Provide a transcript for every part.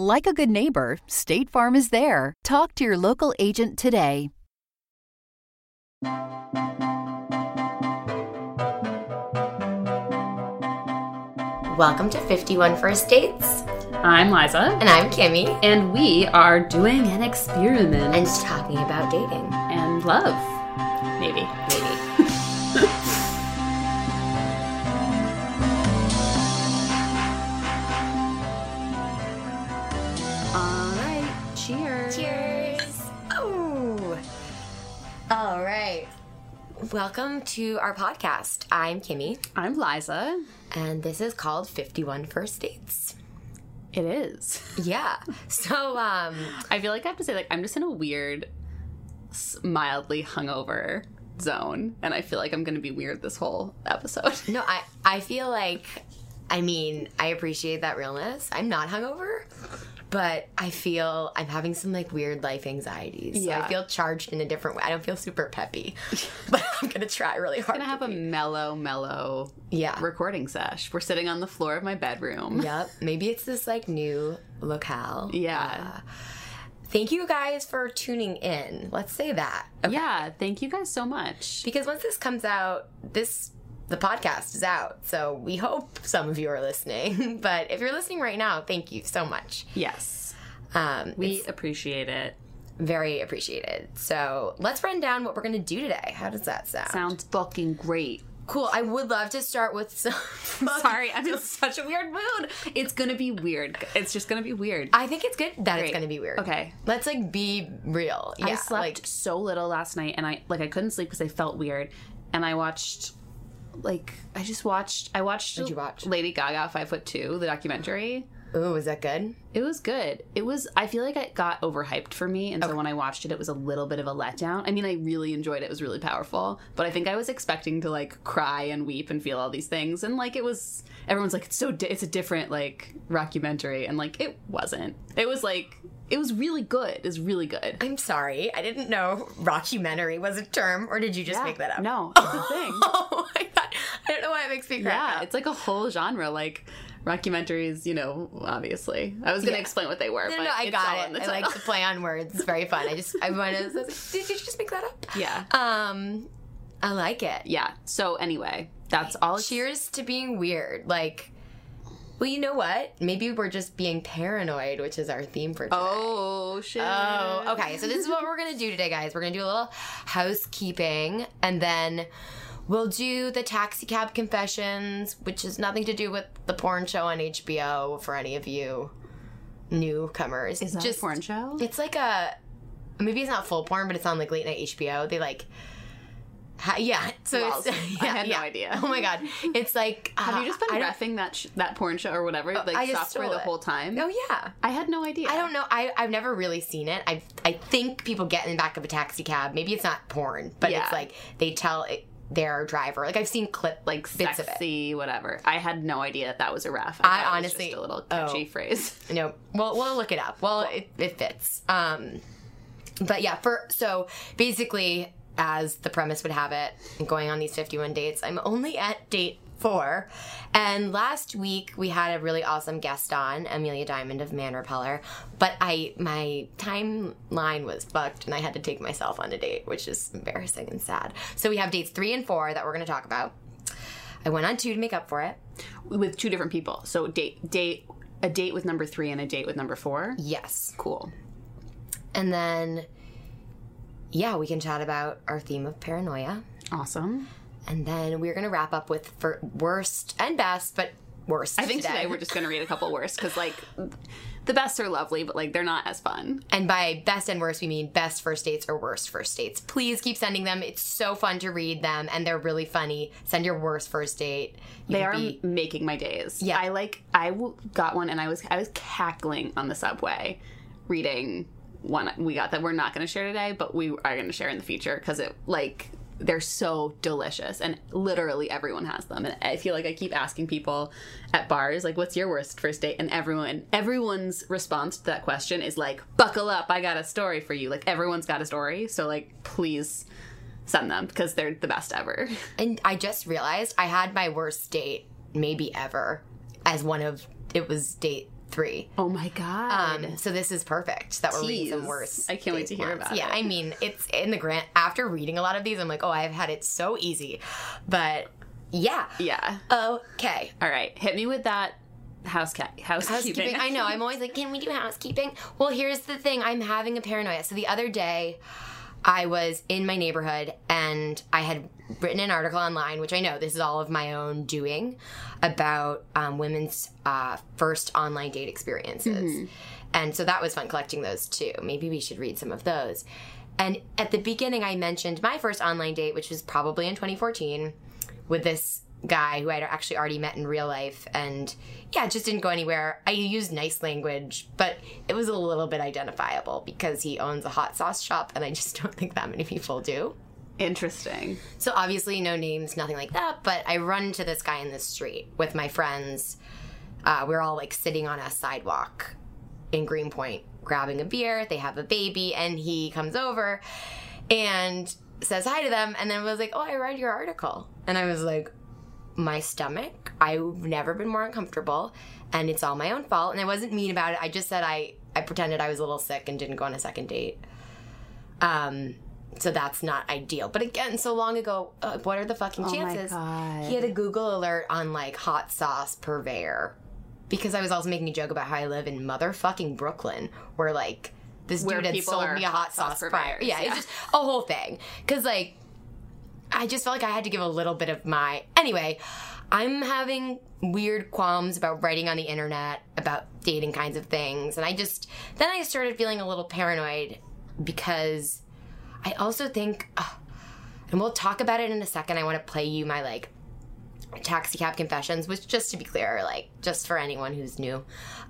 Like a good neighbor, State Farm is there. Talk to your local agent today. Welcome to 51 First Dates. I'm Liza. And I'm Kimmy. And we are doing an experiment. And talking about dating. And love. Maybe. Maybe. All right. Welcome to our podcast. I'm Kimmy. I'm Liza. And this is called 51 First Dates. It is. Yeah. So, um, I feel like I have to say, like, I'm just in a weird, mildly hungover zone, and I feel like I'm going to be weird this whole episode. no, I, I feel like, I mean, I appreciate that realness. I'm not hungover, but I feel I'm having some like weird life anxieties. So Yeah. I feel charged in a different way. I don't feel super peppy, but I'm to try really hard. Gonna have a mellow, mellow Yeah. recording sesh. We're sitting on the floor of my bedroom. Yep. Maybe it's this like new locale. Yeah. Uh, thank you guys for tuning in. Let's say that. Okay. Yeah. Thank you guys so much. Because once this comes out, this the podcast is out. So we hope some of you are listening. but if you're listening right now, thank you so much. Yes. Um, We appreciate it. very appreciated. So let's run down what we're gonna do today. How does that sound? Sounds fucking great. cool. I would love to start with some. Sorry, I'm in such a weird mood. It's gonna be weird. It's just gonna be weird. I think it's good that it's gonna be weird. Okay. Let's like be real. Yeah. I slept Like so little last night, and I like I couldn't sleep because I felt weird, and I watched like I just watched I watched What'd you watch? Lady Gaga Five Foot Two the documentary. Ooh, was that good? It was good. It was. I feel like it got overhyped for me, and so when I watched it, it was a little bit of a letdown. I mean, I really enjoyed it. It was really powerful, but I think I was expecting to like cry and weep and feel all these things, and like it was. Everyone's like, it's so. Di- it's a different like rockumentary, and like it wasn't. It was like it was really good. It was really good. I'm sorry. I didn't know rockumentary was a term, or did you just make that up? No, it's a thing. Oh my god. I don't know why it makes me crack yeah, up. it's like a whole genre. Like rockumentaries, you know. Obviously, I was gonna Yeah. explain what they were. No, but no, I it's all got it. I like to play on words. It's very fun. I just, I wanted to, did you just make that up? yeah, Um, I like it. yeah. So anyway, that's all. Cheers to being weird. Like, well, you know what? Maybe we're just being paranoid, which is our theme for today. Oh shit. Oh, okay. So this is what we're gonna do today, guys. We're gonna do a little housekeeping, and then we'll do the taxi cab confessions, which has nothing to do with the porn show on HBO for any of you newcomers. Is that Just a porn show? It's like a maybe it's not full porn, but it's on like late night HBO. They like. Yeah, so Well, it's, I yeah, had no idea. Oh my god, it's like Have you just been I refing that sh- that porn show or whatever, like I software the it. whole time? Oh yeah, I had no idea. I don't know. I I've never really seen it. I I think people get in the back of a taxi cab. Maybe it's not porn, but Yeah. it's like they tell it, their driver. Like I've seen clip like bits of it. whatever. I had no idea that that was a ref. I was honestly- just a little oh. catchy phrase. No, well we'll look it up. Well, it, it fits. Um, but yeah, for so basically, as the premise would have it, going on these fifty-one dates, I'm only at date four. And last week we had a really awesome guest on, Amelia Diamond of Man Repeller. But I my timeline was fucked and I had to take myself on a date, which is embarrassing and sad. So we have dates three and four that we're gonna talk about. I went on two to make up for it. with two different people. So date date a date with number three and a date with number four. Yes. Cool. And then yeah, we can chat about our theme of paranoia. Awesome. And then we're gonna wrap up with worst and best, but worst. I think today we're just gonna read a couple worst because like the best are lovely, but like they're not as fun. And by best and worst, we mean best first dates or worst first dates. Please keep sending them. It's so fun to read them, and they're really funny. Send your worst first date. You They are be- making my days. Yeah. I like I w- got one and I was I was cackling on the subway reading one we got that we're not going to share today, but we are going to share in the future because it like they're so delicious and literally everyone has them. And i feel like i keep asking people at bars like what's your worst first date? And everyone everyone's response to that question is like buckle up i got a story for you. Like everyone's got a story so like please send them because they're the best ever. And I just realized I had my worst date maybe ever as one of it was date three. oh my god Um, so this is perfect that we're reading some worst. I can't wait to hear about Yeah, it. I mean, it's in the grant. After reading a lot of these, I'm like, oh, I've had it so easy. But yeah. yeah Okay. all right hit me with that house cat housekeeping, Housekeeping. I know. I'm always like, can we do housekeeping? Well, here's the thing. I'm having a paranoia. So the other day, I was in my neighborhood and I had written an article online, which I know this is all of my own doing, about um, women's uh, first online date experiences. And so that was fun collecting those too. Maybe we should read some of those. And at the beginning, I mentioned my first online date, which was probably in 2014, with this guy who I'd actually already met in real life. And yeah, it just didn't go anywhere. I used nice language, but it was a little bit identifiable because he owns a hot sauce shop, and I just don't think that many people do. Interesting So obviously, no names, nothing like that. But I run into this guy in the street with my friends. Uh, we're all like sitting on a sidewalk in Greenpoint, grabbing a beer. They have a baby, and he comes over and says hi to them. And then was like, "Oh, I read your article," and I was like, "My stomach. I've never been more uncomfortable, and it's all my own fault." And I wasn't mean about it. I just said I I pretended I was a little sick and didn't go on a second date. Um, so that's not ideal. But again, so long ago, uh, what are the fucking my chances? God. He had a Google alert on like hot sauce purveyor because I was also making a joke about how I live in motherfucking Brooklyn, where like this Where dude had sold me a hot sauce, sauce prior. Yeah, yeah. it's just a whole thing. Because like, I just felt like I had to give a little bit of my anyway. I'm having weird qualms about writing on the internet about dating kinds of things, and I just then I started feeling a little paranoid because I also think, and we'll talk about it in a second. I want to play you my like taxi cab confessions, which just to be clear, like just for anyone who's new,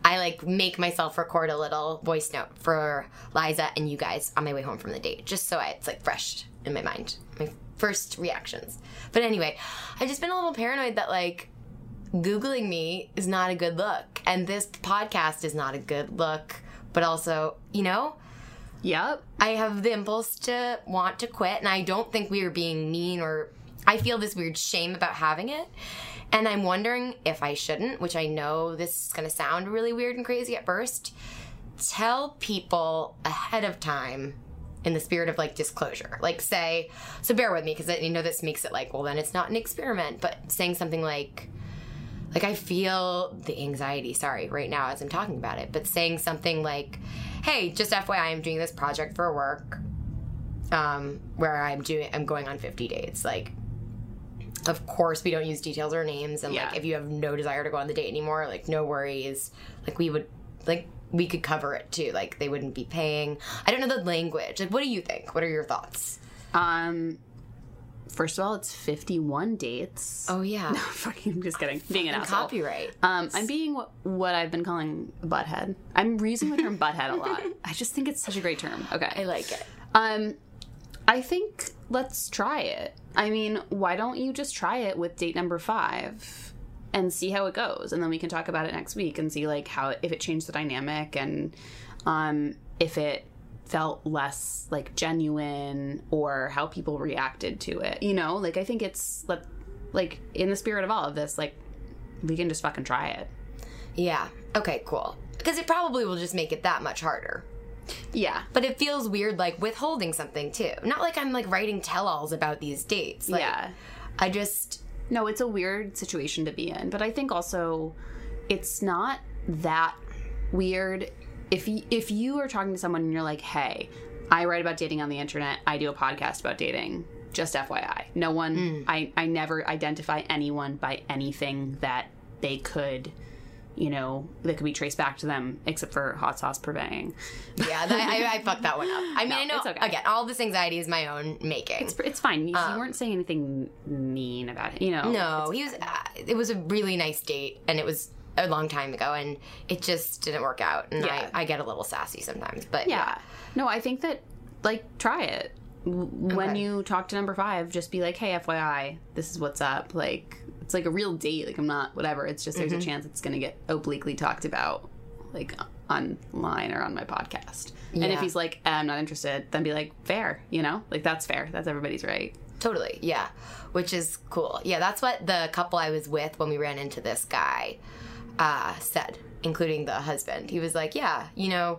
I like make myself record a little voice note for Liza and you guys on my way home from the date, just so I, it's like fresh in my mind, my first reactions. But anyway, I've just been a little paranoid that like googling me is not a good look, and this podcast is not a good look. But also, you know, yep I have the impulse to want to quit, and I don't think we are being mean or I feel this weird shame about having it. And I'm wondering if I shouldn't, which I know this is going to sound really weird and crazy at first, tell people ahead of time in the spirit of like disclosure. Like, say, so bear with me because you know this makes it like, well, then it's not an experiment, but saying something like, like I feel the anxiety, sorry, right now as I'm talking about it, but saying something like, "Hey, just FYI, I'm doing this project for work, um, where I'm doing, I'm going on 50 dates." Like, of course, we don't use details or names, and Yeah. like, if you have no desire to go on the date anymore, like, no worries. Like, we would, like, we could cover it too. Like, they wouldn't be paying. I don't know the language. Like, what do you think? What are your thoughts? um first of all it's 51 dates Oh yeah, No, fucking I'm just kidding being an and asshole copyright. Um, I'm being what, what I've been calling butthead. I'm using the term butthead a lot. I just think it's such a great term. Okay. I like it. Um, I think let's try it. I mean, why don't you just try it with date number five and see how it goes, and then we can talk about it next week and see like how if it changed the dynamic and um, if it felt less like genuine or how people reacted to it. You know, like I think it's like like in the spirit of all of this, like we can just fucking try it. Yeah. Okay, cool. Because it probably will just make it that much harder. Yeah. But it feels weird, like withholding something too. Not like I'm like writing tell-alls about these dates. Like, yeah. I just No, it's a weird situation to be in, but I think also it's not that weird if you, if you are talking to someone and you're like, "Hey, I write about dating on the internet. I do a podcast about dating." Just FYI. No one I I never identify anyone by anything that they could you know, that could be traced back to them except for hot sauce purveying. yeah, I, I fucked that one up. I mean, No, I know it's okay. again, all this anxiety is my own making. It's, it's fine. You, you weren't saying anything mean about it, you know. no, he was. Uh, it was a really nice date, and it was a long time ago, and it just didn't work out. And Yeah. I, I get a little sassy sometimes, but Yeah. No, I think that like try it. When Okay. you talk to number five, just be like, "Hey, FYI, this is what's up." Like it's like a real date. Like I'm not whatever. It's just there's a mm-hmm. chance it's going to get obliquely talked about, like online or on my podcast. And if he's like, eh, "I'm not interested," then be like, "Fair," you know, like that's fair. That's everybody's right. Totally, yeah. Which is cool. Yeah, that's what the couple I was with when we ran into this guy uh, said, including the husband. He was like, yeah, you know,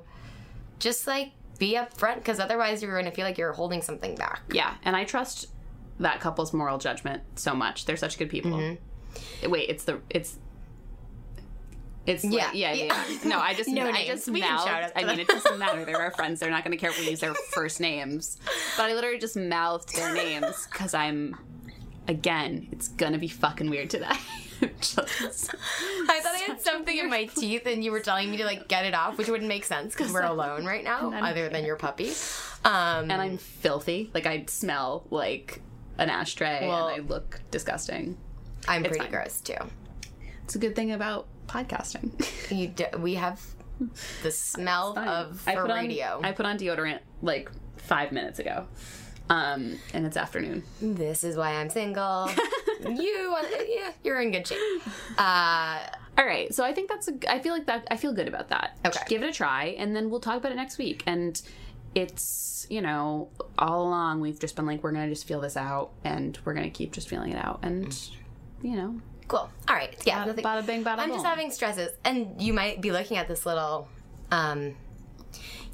just like be upfront because otherwise you're going to feel like you're holding something back. Yeah, and I trust that couple's moral judgment so much. They're such good people. Mm-hmm. Wait, it's the it's it's Yeah. like, yeah, yeah, yeah. No, I just No I just We mouthed. shout out I mean, it doesn't matter. They're our friends. They're not going to care if we use their first names. But I literally just mouthed their names because I'm again. It's gonna be fucking weird today. I thought I had something in my teeth and you were telling me to like get it off, which wouldn't make sense because we're alone right now, other than your puppy. Um, and I'm filthy. Like I smell like an ashtray, Well- and I look disgusting. I'm pretty fine. gross too. It's a good thing about podcasting. You d- we have the smell of I put radio. On, I put on deodorant like five minutes ago, um, and it's afternoon. this is why I'm single. you, uh, yeah, you're in good shape. Uh, All right, so I think that's. A, I feel like that. I feel good about that. Okay. give it a try, and then we'll talk about it next week. And it's you know all along we've just been like we're gonna just feel this out, and we're gonna keep just feeling it out, and you know cool. All right. Yeah. nothing- bada bing, bada I'm just having stresses, and you might be looking at this little. Um,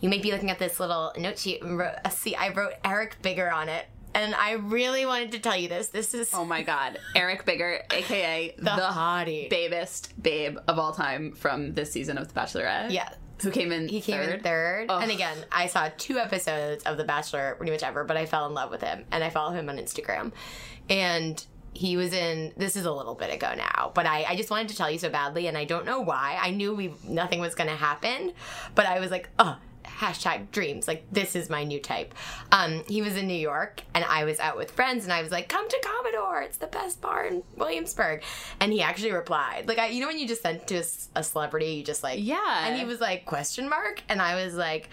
you might be looking at this little note sheet. uh, See, I wrote Eric Bigger on it, and I really wanted to tell you this. This is Oh my god, Eric Bigger, aka the, hottie. babest babe of all time from this season of The Bachelorette. Yeah. who came in? He came in third. And again, I saw two episodes of The Bachelor pretty much ever, but I fell in love with him and I follow him on Instagram. And he was in this is a little bit ago now, but I, I just wanted to tell you so badly and I don't know why. I knew we nothing was gonna happen, but I was like, oh hashtag dreams. Like this is my new type. Um he was in new york and i was out with friends and i was like come to commodore. It's the best bar in williamsburg. And he actually replied. Like i you know when you just sent to a celebrity you just like Yeah. and he was like question mark? And i was like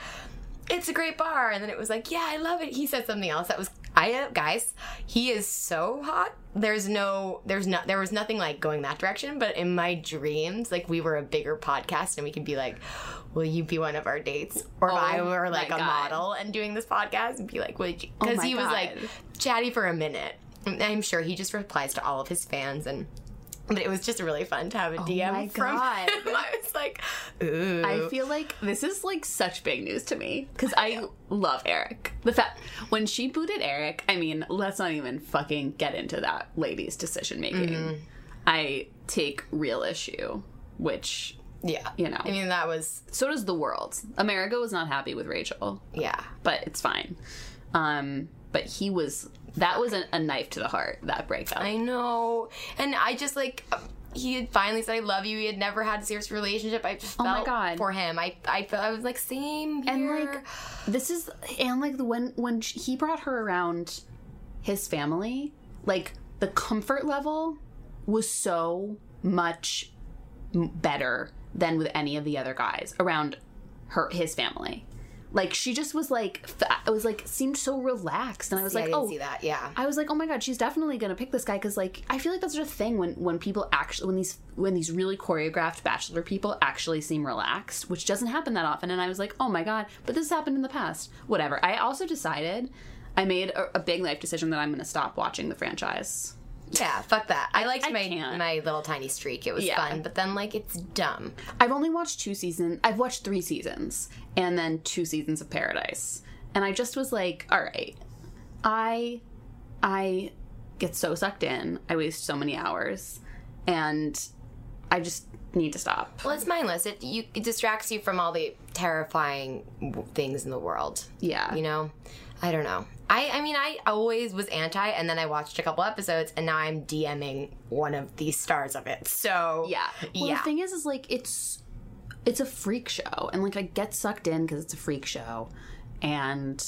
it's a great bar. And then it was like yeah i love it. He said something else that was i uh, guys he is so hot. There's no there's not there was nothing like going that direction but in my dreams like we were a bigger podcast and we could be like will you be one of our dates? Or if i Oh were like a God. model and doing this podcast and be like would you? Oh because my he was like chatty for a minute. I'm sure he just replies to all of his fans and but it was just really fun to have a DM Oh my from God. him. I was like, ooh. I feel like this is like such big news to me because I love Eric. The fact when she booted Eric, I mean, let's not even fucking get into that lady's decision making. Mm-hmm. I take real issue, which yeah. you know. I mean, that was, so does the world. America was not happy with Rachel, yeah. but it's fine. Um, but he was that was a, a knife to the heart that breakup. I know. And I just like uh, he had finally said I love you. He had never had a serious relationship. I just Oh my felt God. for him. I I felt I was like same here. and like this is and like when when he brought her around his family like the comfort level was so much better than with any of the other guys around her his family like she just was like it was like seemed so relaxed and i was Yeah, like didn't oh see that. Yeah. I was like, oh my god, she's definitely gonna pick this guy because like I feel like that's a thing when when people actually when these when these really choreographed bachelor people actually seem relaxed, which doesn't happen that often. And I was like, oh my god, but this happened in the past. Whatever. I also decided I made a, a big life decision that I'm gonna stop watching the franchise. Yeah, fuck that. I liked I my can't. my little tiny streak. It was Yeah. fun, but then like it's dumb. I've only watched two seasons. I've watched three seasons and then two seasons of Paradise. And I just was like, all right, I I get so sucked in. I waste so many hours and I just need to stop. Well, it's mindless. It you it distracts you from all the terrifying w- things in the world. Yeah. You know, I don't know. I I mean, I always was anti, and then I watched a couple episodes, and now I'm DMing one of the stars of it. So Yeah. Well, yeah. the thing is, is like it's it's a freak show, and like I get sucked in because it's a freak show, and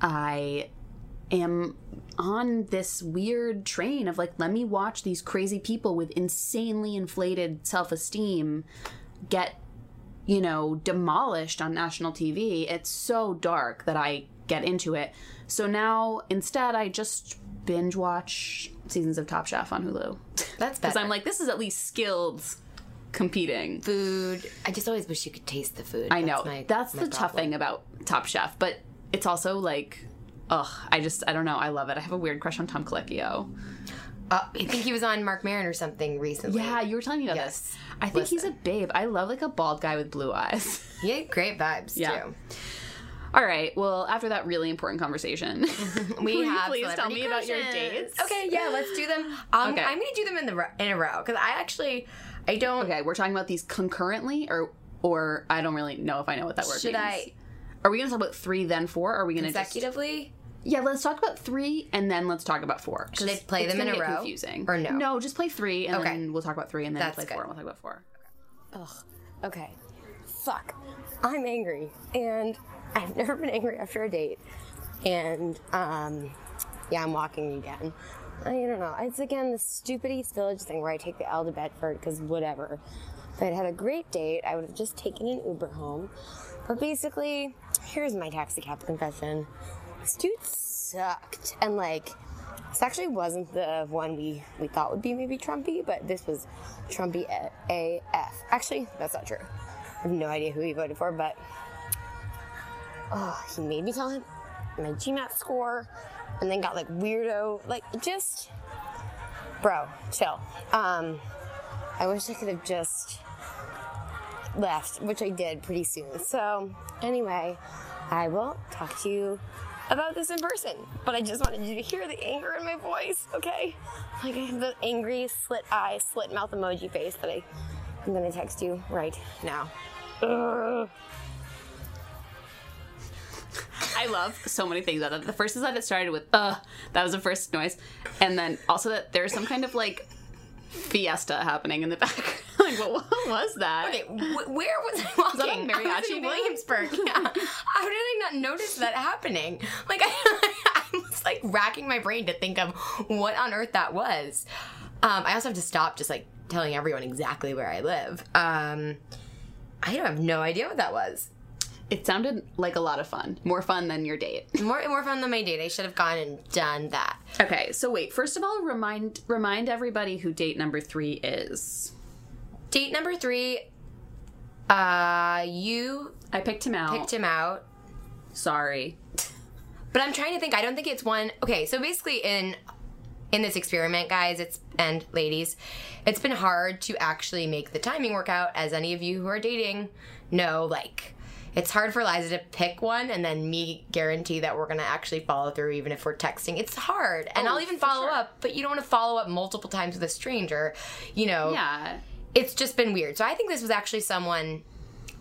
I am on this weird train of like, let me watch these crazy people with insanely inflated self esteem get, you know, demolished on national TV. It's so dark that I get into it. So now instead, I just binge watch seasons of Top Chef on Hulu. That's Because. I'm like, this is at least skilled competing. food. I just always wish you could taste the food. I know. my- That's my the tough thing about Top Chef, but it's also like, ugh, I just, I don't know. I love it. I have a weird crush on Tom Colicchio. Uh, I think he was on Marc Maron or something recently. Yeah, you were telling me about Yes. this. I think he's a babe. I love like a bald guy with blue eyes. He had great vibes Yeah. too. All right. Well, after that really important conversation, We have please tell me about your dates? Okay, yeah, let's do them. Um, Okay. I'm gonna do them in the in a row because I actually I don't. okay, we're talking about these concurrently, or or I don't really know if I know what that word Should means. I Are we going to talk about three then four? Or are we going to just? Yeah, let's talk about three and then let's talk about four. Should I play them in a row? Confusing Or no? No, just play three and Okay. then we'll talk about three and then That's play good. four and we'll talk about four. Ugh. Okay. Fuck. I'm angry. And I've never been angry after a date. And, um, yeah, I'm walking again. I don't know. It's again the stupid East Village thing where I take the L to Bedford because whatever. If I'd had a great date, I would have just taken an Uber home. But basically, here's my taxi cab confession. This dude sucked. And like, this actually wasn't the one we, we thought would be maybe Trumpy, but this was Trumpy AF. Actually, that's not true. I have no idea who he voted for, but oh, he made me tell him my GMAT score and then got like weirdo, like just, bro, chill. Um, I wish I could have just left, which I did pretty soon. So, anyway, I will talk to you about this in person. But I just wanted you to hear the anger in my voice, okay? Like I have the angry slit eye, slit mouth emoji face that I, I'm gonna text you right now. Ugh. I love so many things about that. The first is that it started with uh that was the first noise. And then also that there's some kind of like fiesta happening in the back. like what, what was that? Okay, wh- where was I walking? that a I was mariachi in? Williamsburg. Yeah. How did I not notice that happening? Like I, I was like racking my brain to think of what on earth that was. Um, I also have to stop just like telling everyone exactly where I live. Um, I don't have no idea what that was. It sounded like a lot of fun. More fun than your date. More more fun than my date. I should have gone and done that. Okay, so wait, first of all, remind remind everybody who date number three is. Date number three. Uh, you I picked him out. picked him out. Sorry. But I'm trying to think. I don't think it's one. Okay, so basically, in in this experiment, guys, it's and ladies, it's been hard to actually make the timing work out. As any of you who are dating know, like it's hard for Liza to pick one and then me guarantee that we're gonna actually follow through, even if we're texting. It's hard, and Oh, I'll even follow sure. up. But you don't want to follow up multiple times with a stranger, you know Yeah. it's just been weird. So I think this was actually someone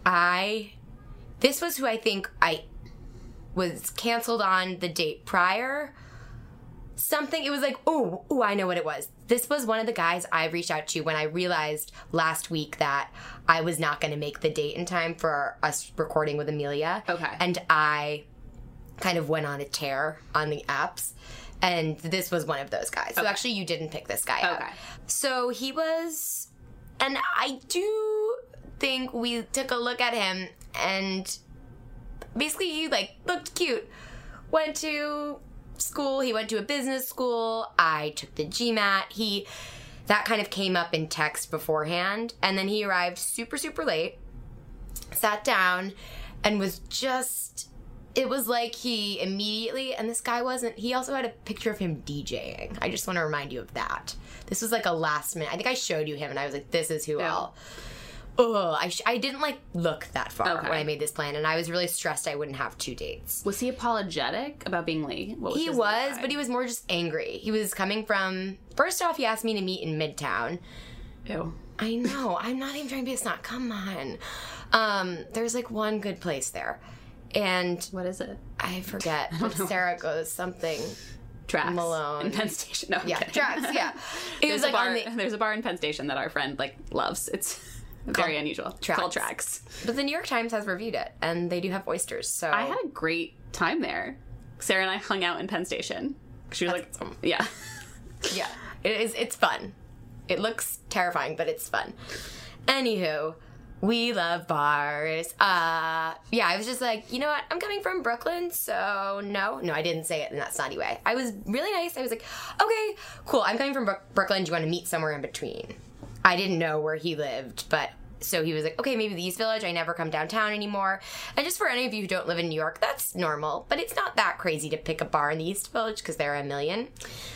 I this was who I think I was canceled on the date prior. Something it was like, oh, oh, I know what it was. This was one of the guys I reached out to when I realized last week that I was not going to make the date in time for us recording with Amelia. Okay. And I kind of went on a tear on the apps. And this was one of those guys. So actually, you didn't pick this guy out. Okay. So he was, and I do think we took a look at him, and basically he like looked cute. Went to school. He went to a business school. I took the GMAT. He that kind of came up in text beforehand, and then he arrived super super late. Sat down, and was just. It was like he immediately, and this guy wasn't. He also had a picture of him DJing. I just want to remind you of that. This was like a last minute. I think I showed you him, and I was like, "This is who Yeah. I'll." Oh, I, sh- I didn't like look that far Okay. when I made this plan, and I was really stressed I wouldn't have two dates. Was he apologetic about being late? What He was, but he was more just angry. He was coming from. First off, he asked me to meet in Midtown. Ew. I know. I'm not even trying to be a snot. Come on. Um, there's like one good place there, and What is it? I forget. but Sarah goes something. Tracks. Malone. in Penn Station. No, Yeah, tracks. Yeah, it There's was a like bar. on the. There's a bar in Penn Station that our friend like loves. It's very unusual. It's Called Tracks. Tracks. But the New York Times has reviewed it, and they do have oysters. So I had a great time there. Sarah and I hung out in Penn Station. She was That's like, awesome. yeah. Yeah, it is. It's fun. It looks terrifying, but it's fun. Anywho, we love bars. Uh, yeah, I was just like, you know what? I'm coming from Brooklyn, so no, no, I didn't say it in that snotty way. I was really nice. I was like, okay, cool. I'm coming from Brook- Brooklyn. Do you want to meet somewhere in between? I didn't know where he lived, but so he was like, okay, maybe the East Village. I never come downtown anymore. And just for any of you who don't live in New York, that's normal, but it's not that crazy to pick a bar in the East Village because there are a million.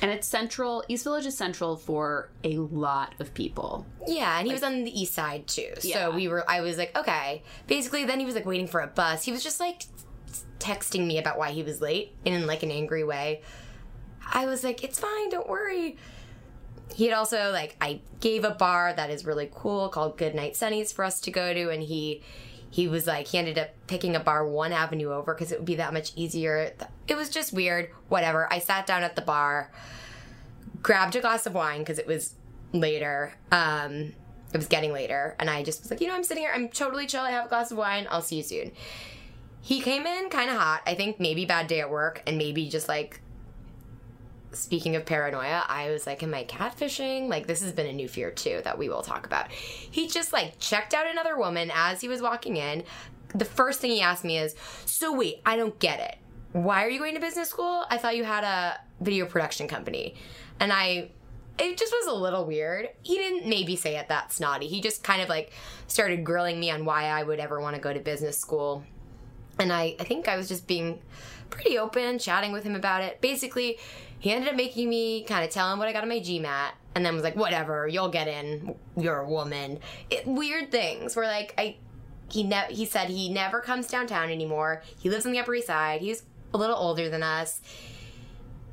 And it's central. East Village is central for a lot of people. Yeah, and he was on the east side too. Yeah. So we were I was like, okay. Basically then he was like waiting for a bus. He was just like texting me about why he was late in like an angry way. I was like, it's fine, don't worry. He had also like I gave a bar that is really cool called Good Night Sunnies for us to go to and he he was like he ended up picking a bar one avenue over because it would be that much easier. It was just weird. Whatever. I sat down at the bar grabbed a glass of wine because it was later. Um, it was getting later, and I just was like, you know, I'm sitting here, I'm totally chill. I have a glass of wine. I'll see you soon. He came in kind of hot. I think maybe bad day at work, and maybe just like. Speaking of paranoia, I was like, Am I catfishing? Like, this has been a new fear too that we will talk about. He just like checked out another woman as he was walking in. The first thing he asked me is, So wait, I don't get it why are you going to business school? I thought you had a video production company. And I, it just was a little weird. He didn't maybe say it that snotty. He just kind of like started grilling me on why I would ever want to go to business school. And I, I think I was just being pretty open, chatting with him about it. Basically, he ended up making me kind of tell him what I got on my GMAT, and then was like, whatever, you'll get in. You're a woman. It, weird things where like I he ne- he said he never comes downtown anymore. He lives on the Upper East Side. He's a little older than us.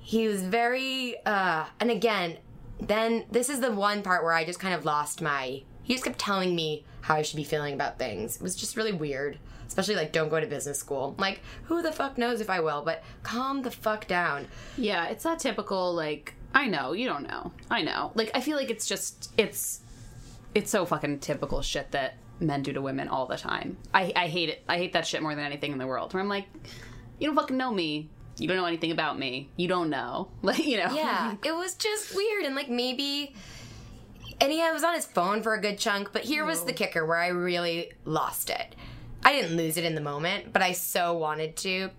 He was very uh and again, then this is the one part where I just kind of lost my he just kept telling me how I should be feeling about things. It was just really weird. Especially like don't go to business school. Like, who the fuck knows if I will, but calm the fuck down. Yeah, it's that typical like I know, you don't know. I know. Like I feel like it's just it's it's so fucking typical shit that men do to women all the time. I I hate it. I hate that shit more than anything in the world. Where I'm like, you don't fucking know me. You don't know anything about me. You don't know. Like, you know. Yeah, it was just weird and like maybe and he was on his phone for a good chunk, but here was the kicker where I really lost it. I didn't lose it in the moment, but I so wanted to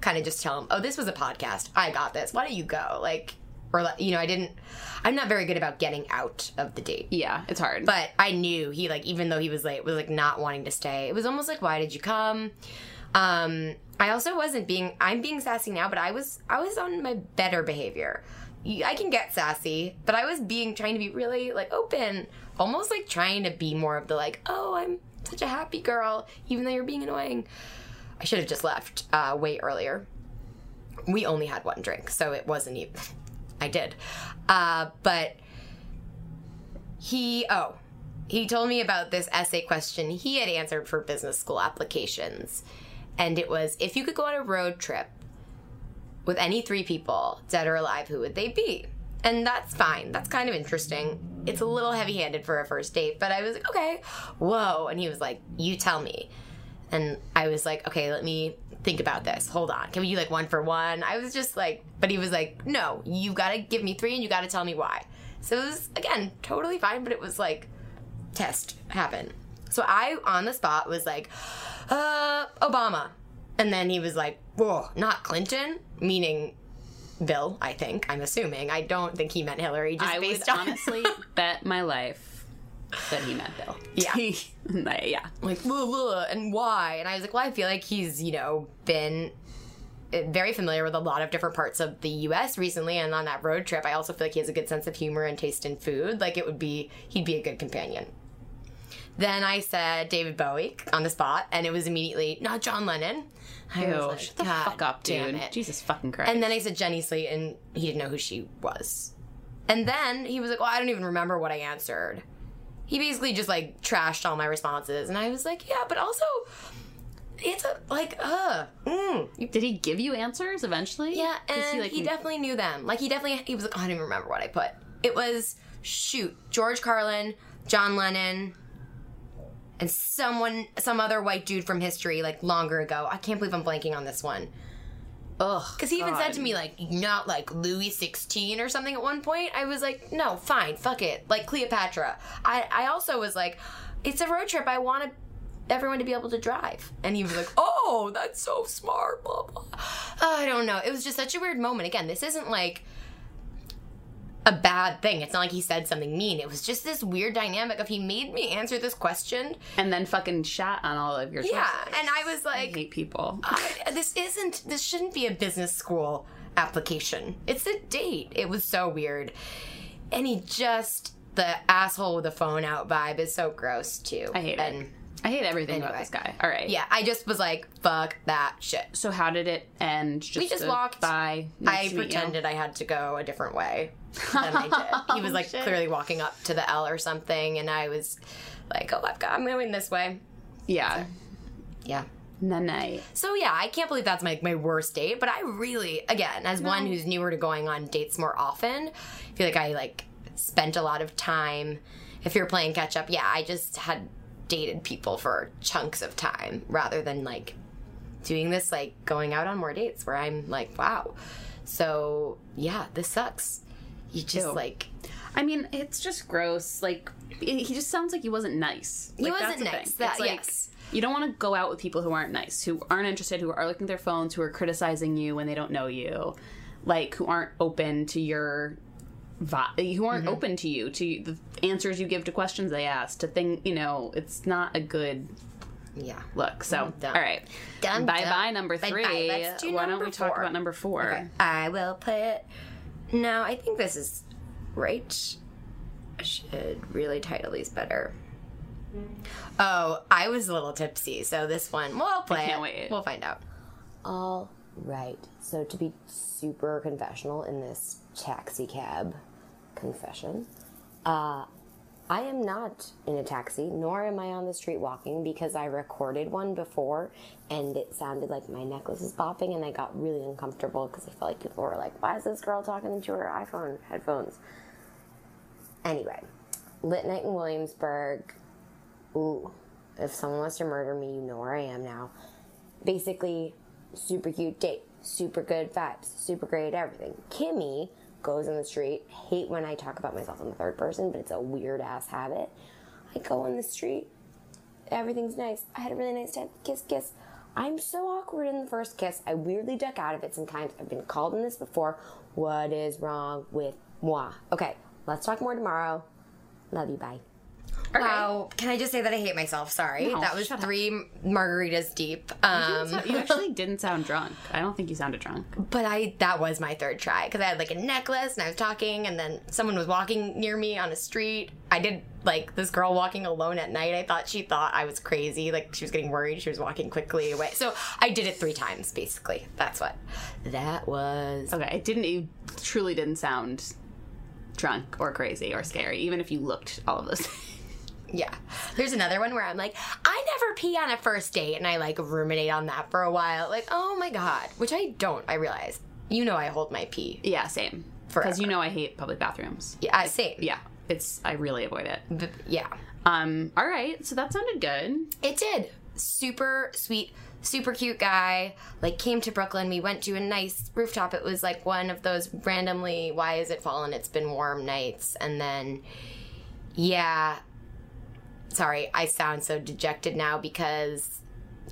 kind of just tell him, "Oh, this was a podcast. I got this. Why don't you go?" Like or like, you know, I didn't I'm not very good about getting out of the date. Yeah, it's hard. But I knew he like even though he was late was like not wanting to stay. It was almost like why did you come? Um I also wasn't being I'm being sassy now, but I was I was on my better behavior. I can get sassy, but I was being trying to be really like open, almost like trying to be more of the like, "Oh, I'm such a happy girl even though you're being annoying." I should have just left uh way earlier. We only had one drink, so it wasn't even I did. Uh but he oh he told me about this essay question he had answered for business school applications and it was if you could go on a road trip with any three people dead or alive who would they be and that's fine. That's kind of interesting. It's a little heavy handed for a first date but i was like okay. Whoa. And he was like you tell me. And i was like okay let me think about this. Hold on. Can we do like one for one? I was just like but he was like no. You gotta give me three and you gotta tell me why. So it was again totally fine but it was like test happen. So I on the spot was like, uh, Obama. And then he was like, whoa, not Clinton, meaning Bill, I think. I'm assuming. I don't think he meant Hillary, just I would based on honestly bet my life that he meant Bill. Yeah. yeah. like, "Blah, blah," and why? And I was like, well, I feel like he's, you know, been uh, very familiar with a lot of different parts of the US recently and on that road trip I also feel like he has a good sense of humor and taste in food like it would be he'd be a good companion then I said David Bowie on the spot and it was immediately not John Lennon I was Ew, like, shut the "God fuck up, dude. it." Jesus fucking Christ. and then I said Jenny Slate and he didn't know who she was and then he was like well I don't even remember what I answered he basically just like trashed all my responses and I was like yeah but also it's a like uh mm, Did he give you answers eventually? Yeah, and he, like, definitely knew them. Like he definitely he was like, oh, I don't even remember what I put. It was shoot George Carlin, John Lennon, and someone, some other white dude from history, like longer ago. I can't believe I'm blanking on this one. Ugh. Because he even said to me, like, not like Louis 16 or something at one point. I was like, no, fine, fuck it. Like Cleopatra. I, I also was like, it's a road trip. I want everyone to be able to drive. And he was like, oh, that's so smart, blah, blah. Uh, I don't know. It was just such a weird moment. Again, this isn't like a bad thing. It's not like he said something mean. It was just this weird dynamic of he made me answer this question. and then fucking shat on all of your Yeah. And I was like, I hate people. I, this isn't this shouldn't be a business school application it's a date it was so weird and he just the asshole with the phone out vibe is so gross too I hate and it. I hate everything about this guy. All right. yeah i just was like fuck that shit So how did it end? Just just walked. by. Nice i meet you. pretended i had to go a different way than i did he was oh, like Shit. clearly walking up to the l or something and i was like oh i've got i'm going this way Yeah. yeah Nanai. So yeah, I can't believe that's my my worst date. But I really, again, as one who's newer to going on dates more often, I feel like I like spent a lot of time. If you're playing catch up, yeah, I just had dated people for chunks of time rather than like doing this like going out on more dates where I'm like, wow. So yeah, this sucks. You just Ew. like I mean, it's just gross. Like he he just sounds like he wasn't nice. He wasn't that's nice. thing. That- like, yes. You don't want to go out with people who aren't nice, who aren't interested, who are looking at their phones, who are criticizing you when they don't know you, like who aren't open to your, who aren't Mm-hmm. open to you, to the answers you give to questions they ask, to thing. You know, it's not a good yeah. look. So, Done. all right, Done, bye done. bye number Bye-bye. three. Let's do Why don't number we talk about number four? Okay. I will put. No, I think this is right. I should really title these better. Oh, I was a little tipsy, so this one, well, I'll play can't it. wait. We'll find out. All right. So to be super confessional in this taxi cab confession, uh, I am not in a taxi, nor am I on the street walking because I recorded one before and it sounded like my necklace was bopping and I got really uncomfortable because I felt like people were like, why is this girl talking into her iPhone headphones? Anyway, lit night in Williamsburg. Ooh, if someone wants to murder me, you know where I am now. Basically, super cute date, super good vibes, super great everything. Kimmy goes in the street. Hate when I talk about myself in the third person, but it's a weird ass habit. I go on the street. Everything's nice. I had a really nice time. Kiss, kiss. I'm so awkward in the first kiss. I weirdly duck out of it sometimes. I've been called on this before. What is wrong with moi? Okay, let's talk more tomorrow. Love you. Bye. Wow. Can I just say that I hate myself? Sorry. No, that was shut up. three margaritas deep. Um, you actually didn't sound drunk. I don't think you sounded drunk. But I that was my third try because I had like a necklace and I was talking and then someone was walking near me on a street. I did like this girl walking alone at night. I thought she thought I was crazy, like she was getting worried. She was walking quickly away. So I did it three times basically. That's what that was. Okay, it didn't. You truly didn't sound drunk or crazy or scary, even if you looked all of those. things. Yeah. There's another one where I'm like, I never pee on a first date, and I like ruminate on that for a while. Like, oh my god, which I don't. I realize. You know, I hold my pee. yeah, same. Because you know I hate public bathrooms. Yeah, I same. Yeah, it's I really avoid it. Yeah. Um. All right, so that sounded good. It did. Super sweet, super cute guy. Like came to Brooklyn. We went to a nice rooftop. It was like one of those randomly why is it fallen? It's been warm nights. And then yeah. Sorry, I sound so dejected now because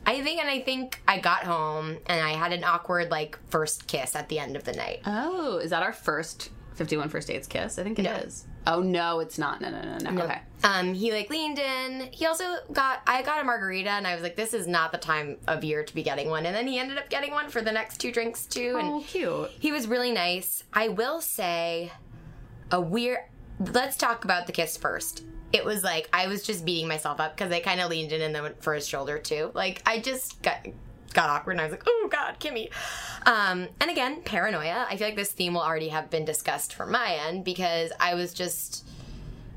I think and I think I got home and I had an awkward like first kiss at the end of the night. Oh, is that our first 51 first dates kiss? I think it is. No. Oh no, it's not. No, no, no, no. Okay. Um, he like leaned in. He also got I got a margarita and I was like, this is not the time of year to be getting one. And then he ended up getting one for the next two drinks too. And Oh, cute. he was really nice. I will say a weird let's talk about the kiss first. It was like I was just beating myself up because I kind of leaned in and then went for his shoulder too. Like I just got got awkward and I was like, oh god, Kimmy. Um, and again, paranoia. I feel like this theme will already have been discussed from my end because I was just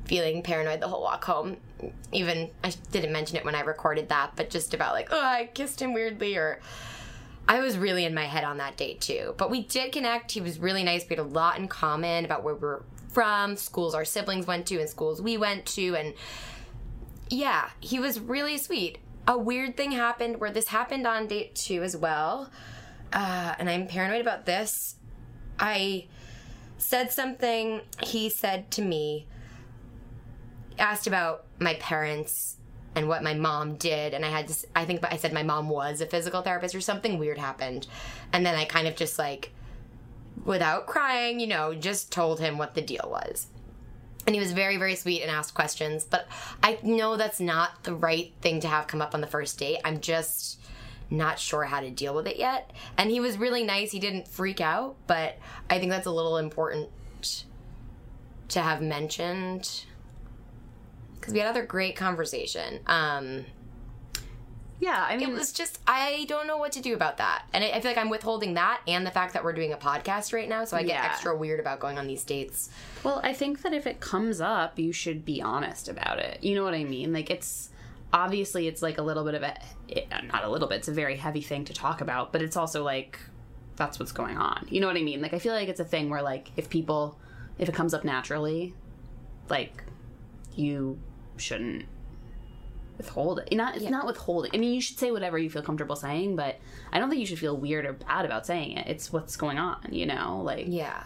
feeling paranoid the whole walk home. Even I didn't mention it when I recorded that, but just about like, oh, I kissed him weirdly or I was really in my head on that date too. But we did connect. He was really nice. We had a lot in common about where we're from, schools our siblings went to, and schools we went to. And yeah, he was really sweet. A weird thing happened where this happened on date two as well. uh, and I'm paranoid about this. I said something. He said to me, asked about my parents and what my mom did, and I had to. I think I said my mom was a physical therapist, or something weird happened, and then I kind of just like, without crying, you know, just told him what the deal was. And he was very, very sweet and asked questions, but I know that's not the right thing to have come up on the first date. I'm just not sure how to deal with it yet. And he was really nice. He didn't freak out, but I think that's a little important to have mentioned because we had other great conversation. Um, Yeah, I mean, it was just I don't know what to do about that, and I, I feel like I'm withholding that and the fact that we're doing a podcast right now, so I get Yeah. extra weird about going on these dates. Well, I think that if it comes up, you should be honest about it. You know what I mean? Like it's obviously it's like a little bit of a it, not a little bit. It's a very heavy thing to talk about, but it's also like that's what's going on. You know what I mean? Like I feel like it's a thing where like if people if it comes up naturally, like you shouldn't withhold it. Not it's not withholding. I mean, you should say whatever you feel comfortable saying, but I don't think you should feel weird or bad about saying it. It's what's going on, you know? Like Yeah,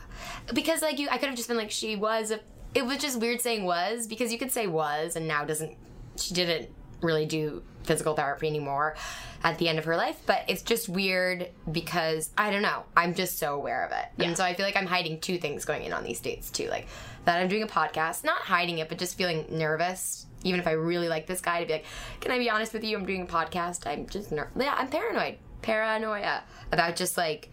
because like you, I could have just been like she was. A, it was just weird saying was because you could say was and now doesn't. She didn't really do physical therapy anymore at the end of her life, but it's just weird because I don't know. I'm just so aware of it, Yeah. and so I feel like I'm hiding two things going in on these dates too, like that I'm doing a podcast, not hiding it, but just feeling nervous. Even if I really like this guy, to be like, can I be honest with you? I'm doing a podcast. I'm just ner- yeah, I'm paranoid, paranoia about just like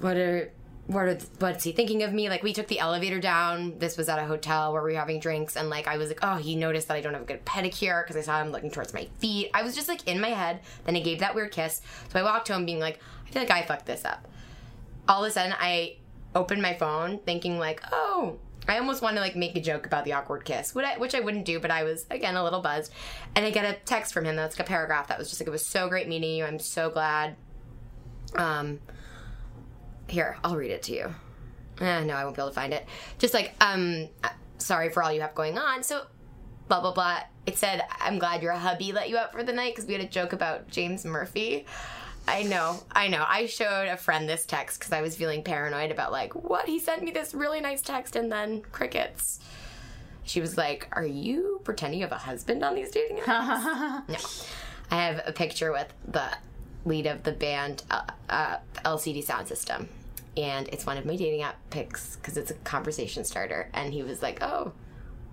what are what are what's he thinking of me? Like we took the elevator down. This was at a hotel where we were having drinks, and like I was like, oh, he noticed that I don't have a good pedicure because I saw him looking towards my feet. I was just like in my head. Then he gave that weird kiss. So I walked home being like, I feel like I fucked this up. All of a sudden, I opened my phone thinking like, oh. I almost wanted to like make a joke about the awkward kiss, which I, which I wouldn't do, but I was again a little buzzed, and I get a text from him that's like a paragraph that was just like, "It was so great meeting you. I'm so glad." Um, here, I'll read it to you. Eh, no, I won't be able to find it. Just like, um, uh, sorry for all you have going on. So, blah, blah, blah. It said, I'm glad your hubby let you out for the night because we had a joke about James Murphy. I know, I know. I showed a friend this text because I was feeling paranoid about, like, what? He sent me this really nice text and then crickets. She was like, Are you pretending you have a husband on these dating apps? no. I have a picture with the lead of the band uh, uh, LCD Soundsystem, and it's one of my dating app pics because it's a conversation starter. And he was like, "Oh,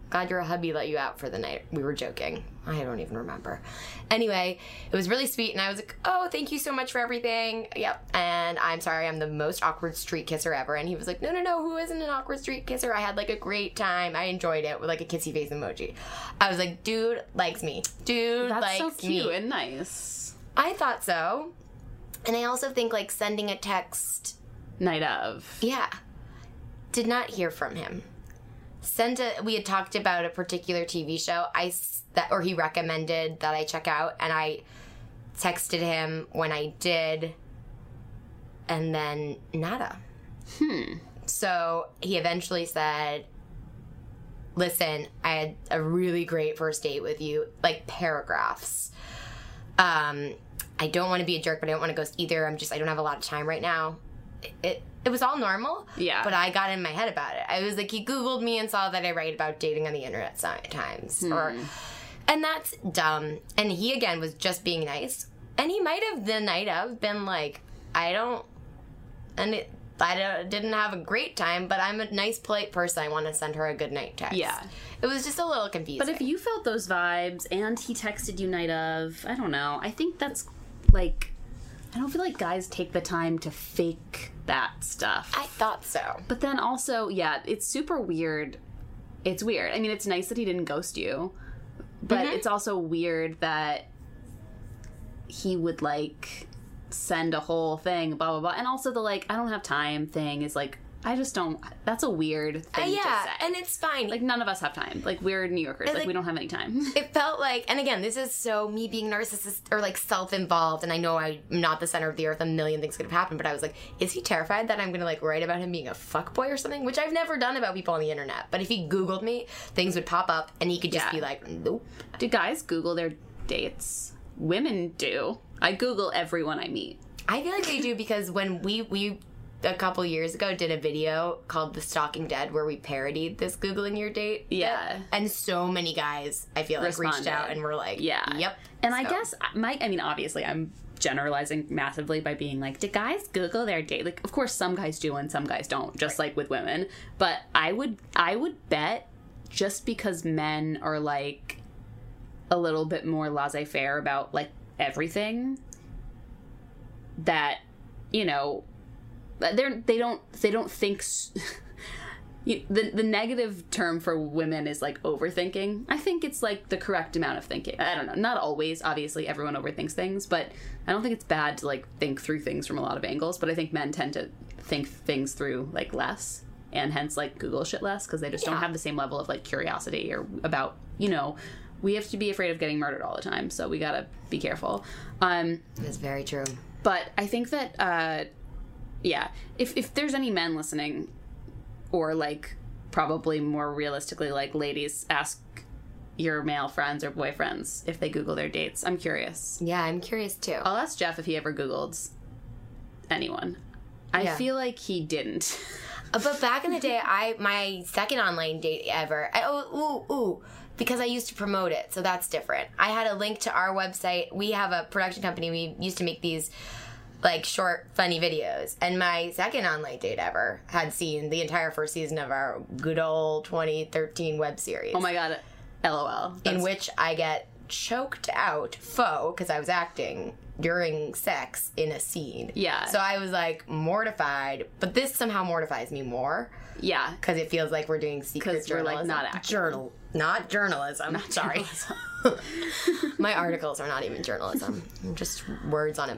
glad your hubby let you out for the night." We were joking. I don't even remember. Anyway, it was really sweet, and I was like, "Oh, thank you so much for everything." Yep. And I'm sorry, I'm the most awkward street kisser ever. And he was like, "No, no, no. Who isn't an awkward street kisser? I had like a great time. I enjoyed it with like a kissy face emoji." I was like, "Dude likes me. Dude that's likes so cute me." and nice. I thought so. And I also think like sending a text, Night of. yeah. Did not hear from him. Sent a we had talked about a particular TV show I that or he recommended that I check out and I texted him when I did and then nada. Hmm. So he eventually said Listen, I had a really great first date with you, like paragraphs um i don't want to be a jerk but i don't want to ghost either i'm just i don't have a lot of time right now it, it was all normal Yeah. but i got in my head about it i was like he googled me and saw that i write about dating on the internet sometimes or hmm. and that's dumb and he again was just being nice and he might have the night of been like i don't and it I didn't have a great time, but I'm a nice, polite person. I want to send her a good night text. Yeah. It was just a little confusing. But if you felt those vibes and he texted you night of, I don't know. I think that's like I don't feel like guys take the time to fake that stuff. I thought so. but then also, yeah, it's super weird. It's weird. I mean, it's nice that he didn't ghost you, but Mm-hmm. it's also weird that he would like send a whole thing, blah blah blah. And also the like, I don't have time thing is like, I just don't. That's a weird thing Uh, yeah, to say. and it's fine. like none of us have time. Like we're New Yorkers. Like, like- we don't have any time. it felt like, and again, this is so me being narcissist or like self-involved, and I know I'm not the center of the earth. A million things could have happened, but I was like, is he terrified that I'm gonna like write about him being a fuckboy or something? Which I've never done about people on the internet. But if he Googled me, things would pop up, and he could just Yeah. be like, nope. Do guys Google their dates? Women do. I Google everyone I meet. I feel like they do because when we we a couple years ago did a video called "The Stalking Dead" where we parodied this googling your date. bit. Yeah. and so many guys I feel like reached out and were like, Yeah. yep." And I guess my I mean obviously I'm generalizing massively by being like, do guys Google their date? Like of course some guys do and some guys don't, just like with women. But I would I would bet just because men are like a little bit more laissez faire about like everything that you know they're they don't they don't think s- you, the the negative term for women is like overthinking. I think it's like the correct amount of thinking. I don't know, not always. Obviously, everyone overthinks things, but I don't think it's bad to like think through things from a lot of angles. But I think men tend to think things through like less, and hence like Google shit less because they just don't have the same level of like curiosity or about you know. We have to be afraid of getting murdered all the time, so we gotta be careful. Um, That's very true. but I think that uh yeah, if if there's any men listening or like probably more realistically like ladies ask your male friends or boyfriends if they google their dates. I'm curious. Yeah, I'm curious too. I'll ask Jeff if he ever googled anyone. I Yeah. feel like he didn't. But back in the day, I my second online date ever. I, oh, ooh, ooh, because I used to promote it, so that's different. I had a link to our website. We have a production company. We used to make these like short, funny videos. And my second online date ever had seen the entire first season of our good old 2013 web series. oh my god. LOL. in which I get choked out faux because I was acting during sex in a scene. Yeah. So I was like mortified, but this somehow mortifies me more yeah. because it feels like we're doing secret 'Cause we're, like, not acting. journal, not journalism. Sorry, my articles are not even journalism. Just words on a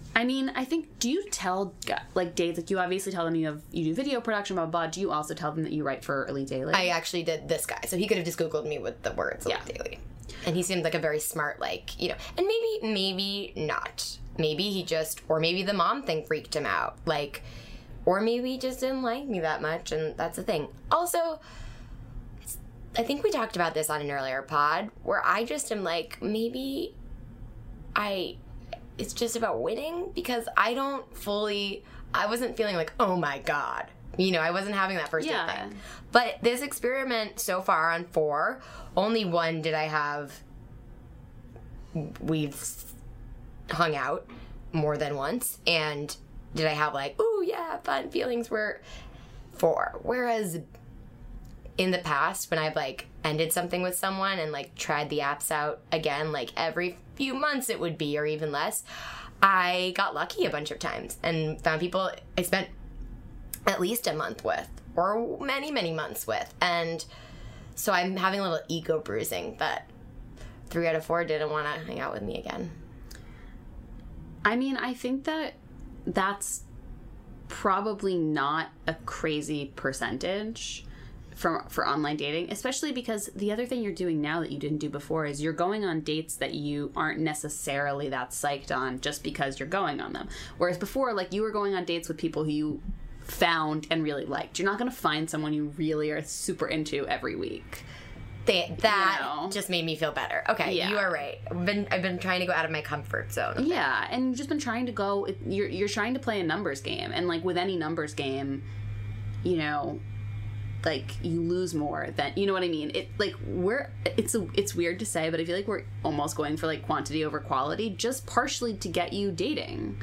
I mean, I think. Do you tell like dates? Like you obviously tell them you have you do video production, blah blah. blah. Do you also tell them that you write for Elite Daily? I actually did this guy, so he could have just googled me with the words Yeah. yeah. daily. And he seemed like a very smart, like you know, and maybe maybe not. Maybe he just, or maybe the mom thing freaked him out, like, or maybe he just didn't like me that much, and that's the thing. Also, I think we talked about this on an earlier pod, where I just am like, maybe I it's just about winning because I don't fully I wasn't feeling like, oh my god. You know, I wasn't having that first Yeah. date thing. But this experiment so far on four, only one did I have we've hung out more than once and did I have like, oh yeah, fun feelings were four. Whereas in the past when I've like ended something with someone and like tried the apps out again, like every few months it would be or even less, I got lucky a bunch of times and found people I spent at least a month with or many, many months with. And so I'm having a little ego bruising that three out of four didn't want to hang out with me again. I mean, I think that that's probably not a crazy percentage for for online dating, especially because the other thing you're doing now that you didn't do before is you're going on dates that you aren't necessarily that psyched on just because you're going on them. Whereas before, like you were going on dates with people who you found and really liked. You're not going to find someone you really are super into every week. They, that know. just made me feel better. Okay, Yeah. you are right. I've been I've been trying to go out of my comfort zone. Yeah, and you've just been trying to go. You're you're trying to play a numbers game, and like with any numbers game, you know, like you lose more than you know what I mean. It like we're it's a, it's weird to say, but I feel like we're almost going for like quantity over quality, just partially to get you dating.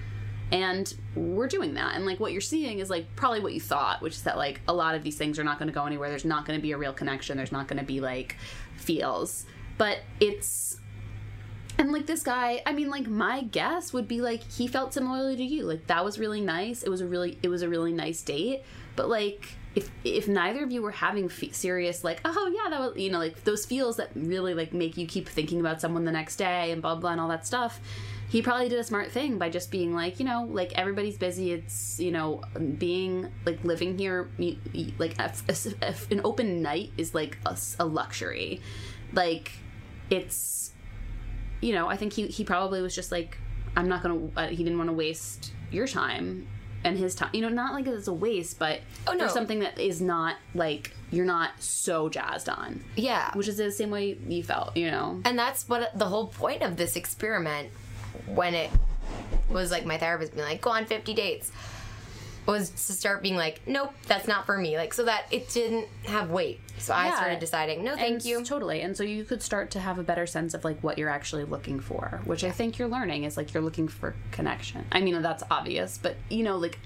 and we're doing that. And like what you're seeing is like probably what you thought which is that like a lot of these things are not going to go anywhere. There's not going to be a real connection. There's not going to be like feels. But it's and like this guy i mean like my guess would be like he felt similarly to you. Like that was really nice. It was a really it was a really nice date. But like if if neither of you were having serious like oh yeah that was you know like those feels that really like make you keep thinking about someone the next day and blah blah and all that stuff he probably did a smart thing by just being like you know like everybody's busy. It's you know being like living here like an open night is like a luxury. Like it's you know i think he, he probably was just like i'm not gonna uh, he didn't want to waste your time and his time you know not like it's a waste but Oh, no. there's something that is not like you're not so jazzed on Yeah. which is the same way you felt you know And that's what the whole point of this experiment, when it was like my therapist being like, go on 50 dates, was to start being like, nope, that's not for me. Like, so that it didn't have weight. So I Yeah. started deciding, no, thank And you. totally and so you could start to have a better sense of like what you're actually looking for which i think you're learning is like you're looking for connection i mean that's obvious but you know like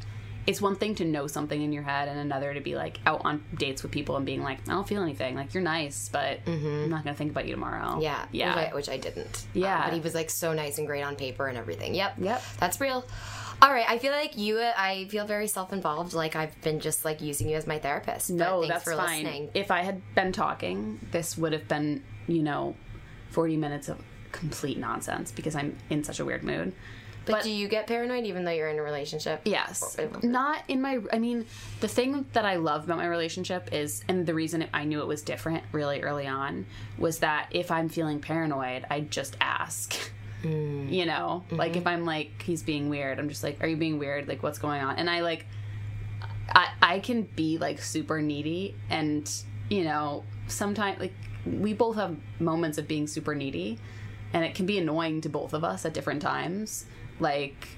it's one thing to know something in your head and another to be like out on dates with people and being like i don't feel anything like you're nice but i'm not gonna think about you tomorrow Mm-hmm. Yeah, yeah which I, which I didn't. Yeah. Um, but he was like so nice and great on paper and everything. Yep, Yep. that's real. All right, I feel like you. Uh, I feel very self-involved. Like I've been just like using you as my therapist. but no thanks that's for fine listening. if i had been talking this would have been you know 40 minutes of complete nonsense because i'm in such a weird mood But, but- do you get paranoid even though you're in a relationship? Yes. Not in my. I mean, the thing that I love about my relationship is, and the reason I knew it was different really early on was that if I'm feeling paranoid, I just ask. Mm. You know, mm-hmm. like if I'm like he's being weird, I'm just like, are you being weird? Like what's going on? And I like, I I can be like super needy, and you know, sometimes like we both have moments of being super needy, and it can be annoying to both of us at different times. Like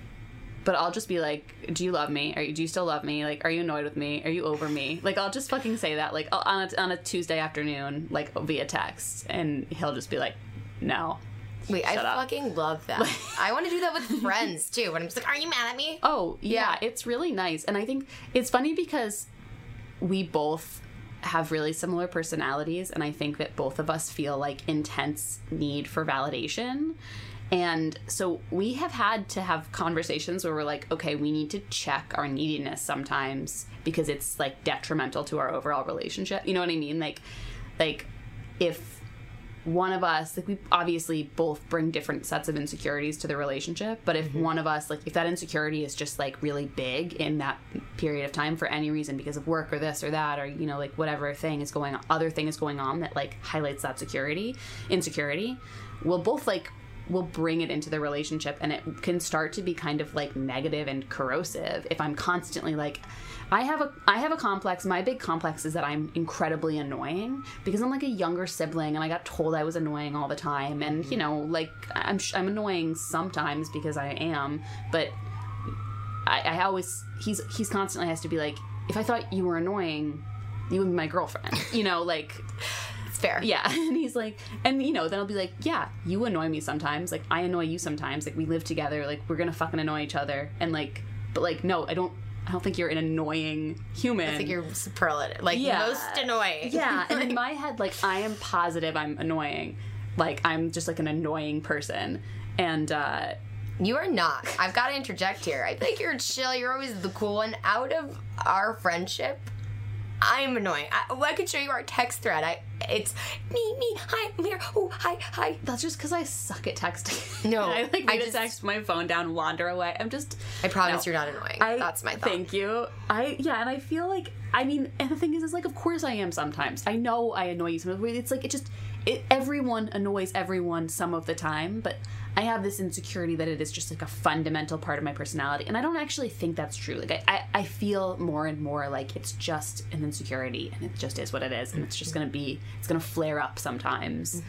but I'll just be like, "Do you love me? Are you, do you still love me? Like, are you annoyed with me? Are you over me?" Like, I'll just fucking say that, like, on a, on a Tuesday afternoon, like via text, and he'll just be like, "No." Wait, I up. fucking love that. I want to do that with friends too. When I'm just like, "Are you mad at me?" Oh, yeah, Yeah. it's really nice, and I think it's funny because we both have really similar personalities, and I think that both of us feel like intense need for validation. And so we have had to have conversations where we're like, okay, we need to check our neediness sometimes because it's like detrimental to our overall relationship. You know what I mean? Like, like if one of us like we obviously both bring different sets of insecurities to the relationship but if mm-hmm. one of us like if that insecurity is just like really big in that period of time for any reason because of work or this or that or you know like whatever thing is going on other thing is going on that like highlights that security insecurity we'll both like will bring it into the relationship and it can start to be kind of like negative and corrosive if i'm constantly like i have a i have a complex my big complex is that i'm incredibly annoying because i'm like a younger sibling and i got told i was annoying all the time and you mm-hmm. know like i'm sh- i'm annoying sometimes because i am but I, I always he's he's constantly has to be like if i thought you were annoying you would be my girlfriend you know like It's fair. yeah. And he's like, and you know, then I'll be like, yeah, you annoy me sometimes. Like, I annoy you sometimes. Like, we live together. Like, we're gonna fucking annoy each other. And like, but like, no, I don't. I don't think you're an annoying human. I think you're superlative, like Yeah. most annoying. yeah. And in my head, like, I am positive I'm annoying. Like, I'm just like an annoying person. And uh, You are not. I've got to interject here. I think you're chill. You're always the cool one. Out of our friendship, I'm annoying. I, oh, I could show you our text thread. I it's me, me, hi, I'm here. Oh, hi, hi. that's just because I suck at texting. No, I like I just- text my phone down, wander away. I'm just. I promise No. you're not annoying. I, That's my thought. Thank you. I yeah, and I feel like I mean, and the thing is, is like, of course I am sometimes. I know I annoy you sometimes. It's like it just it, everyone annoys everyone some of the time, but I have this insecurity that it is just like a fundamental part of my personality, and I don't actually think that's true. Like I, I, I feel more and more like it's just an insecurity, and it just is what it is, and it's just gonna be, it's gonna flare up sometimes.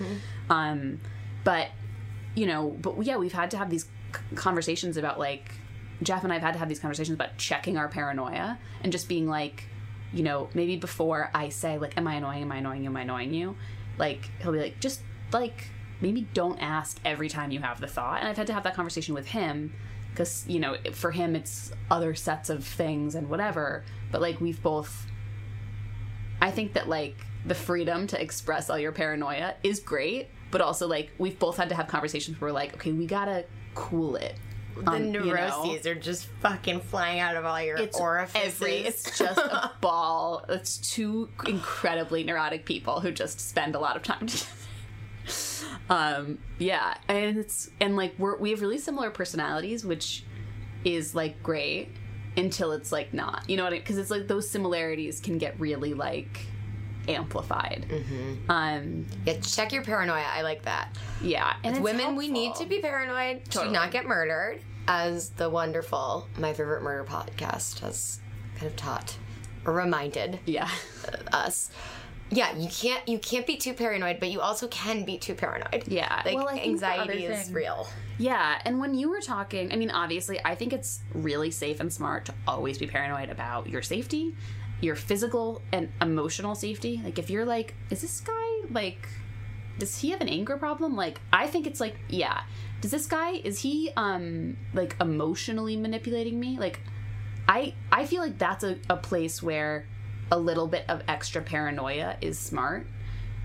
Um, but you know, but yeah, we've had to have these conversations about like Jeff and I've had to have these conversations about checking our paranoia and just being like, you know, maybe before I say like, "Am I annoying? Am I annoying you? Am I annoying you?" Like he'll be like, just like maybe don't ask every time you have the thought. And I've had to have that conversation with him because you know for him it's other sets of things and whatever but like we've both i think that like the freedom to express all your paranoia is great but also like we've both had to have conversations where we're like okay we gotta cool it The Um, you know? neuroses are just fucking flying out of all your it's orifices. every it's just a ball it's two incredibly neurotic people who just spend a lot of time together um yeah and it's and like we're we have really similar personalities which is like great until it's like not you know what i because it's like those similarities can get really like amplified um yeah, check your paranoia. I like that. yeah and it's Women, we need to be paranoid to not get murdered, as the wonderful My Favorite Murder podcast has kind of taught or reminded yeah us. Yeah, you can't you can't be too paranoid, but you also can be too paranoid. Yeah. like Well, I think anxiety is real. Yeah, and when you were talking, I mean, obviously, I think it's really safe and smart to always be paranoid about your safety, your physical and emotional safety. Like, if you're like, is this guy like, does he have an anger problem? Like, I think it's like, yeah. Does this guy is he um like emotionally manipulating me? Like, I I feel like that's a, a place where a little bit of extra paranoia is smart.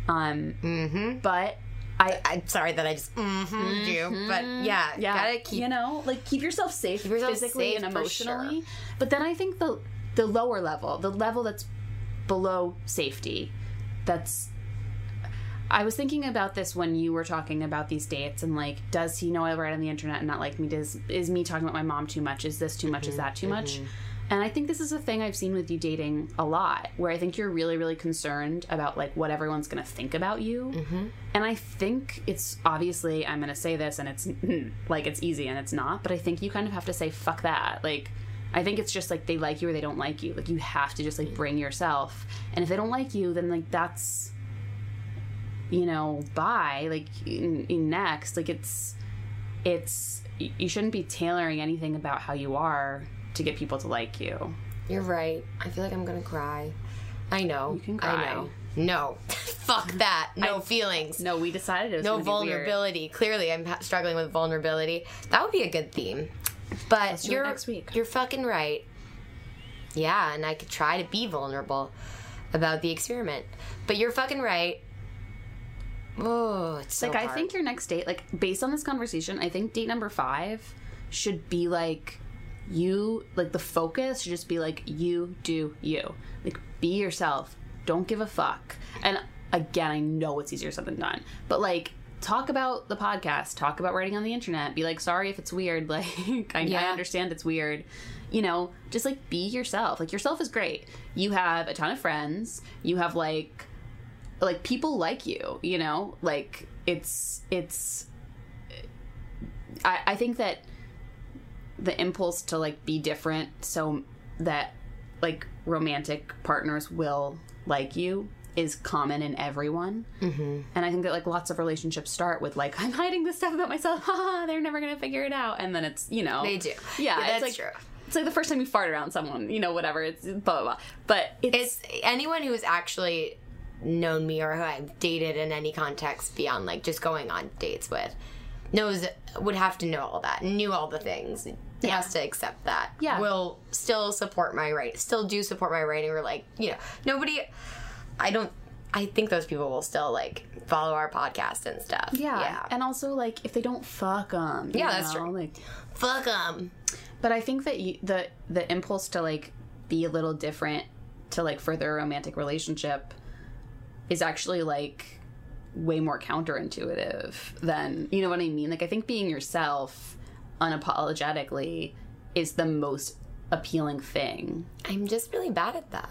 Um, Mm-hmm. but I I'm sorry that I just mm-hmm, you, but yeah, yeah, gotta keep you know, like keep yourself safe yourself physically safe and emotionally. But then I think the the lower level, the level that's below safety, that's. I was thinking about this when you were talking about these dates and like, does he know I write on the internet and not like me? Does is me talking about my mom too much? Is this too much? Is that too much? And I think this is a thing I've seen with you dating a lot, where I think you're really, really concerned about like what everyone's going to think about you. Mm-hmm. And I think it's obviously I'm going to say this, and it's mm-hmm, like it's easy and it's not, but I think you kind of have to say fuck that. Like, I think it's just like they like you or they don't like you. Like you have to just like bring yourself, and if they don't like you, then like that's you know bye. Like in, in next, like it's it's you shouldn't be tailoring anything about how you are to get people to like you. You're right. I feel like I'm gonna cry. I know. You can I cry. know. No. Fuck that. No feelings. No, we decided it was no gonna be weird. vulnerability. Clearly, I'm struggling with vulnerability. That would be a good theme. But you're next week. you're fucking right. Yeah, and I could try to be vulnerable about the experiment. But you're fucking right. Oh, it's so like I think your next date, like based on this conversation, I think date number five should be like you like the focus should just be like you do you. Like be yourself. Don't give a fuck. And again, I know it's easier said than done. But like talk about the podcast, talk about writing on the internet, be like sorry if it's weird, like I, I understand it's weird. You know, just like be yourself. Like yourself is great. You have a ton of friends. You have like like people like you you know like it's it's I, I think that the impulse to like be different so that like romantic partners will like you is common in everyone mm-hmm. and i think that like lots of relationships start with like i'm hiding this stuff about myself ha they're never gonna figure it out and then it's you know They do. yeah, Yeah, it's that's like true. it's like the first time you fart around someone you know whatever it's blah blah blah but it's, it's anyone who's actually known me or who I've dated in any context beyond like just going on dates with knows would have to know all that, knew all the things. Has to accept that. Yeah. Will still support my right. Still do support my writing. Or like you know nobody. I don't. I think those people will still like follow our podcast and stuff. yeah. Yeah. and also like if they don't fuck them Yeah, that's true. like Fuck them. But I think that you, the the impulse to like be a little different to like further a romantic relationship is actually like way more counterintuitive than you know what I mean. Like I think being yourself unapologetically is the most appealing thing. I'm just really bad at that.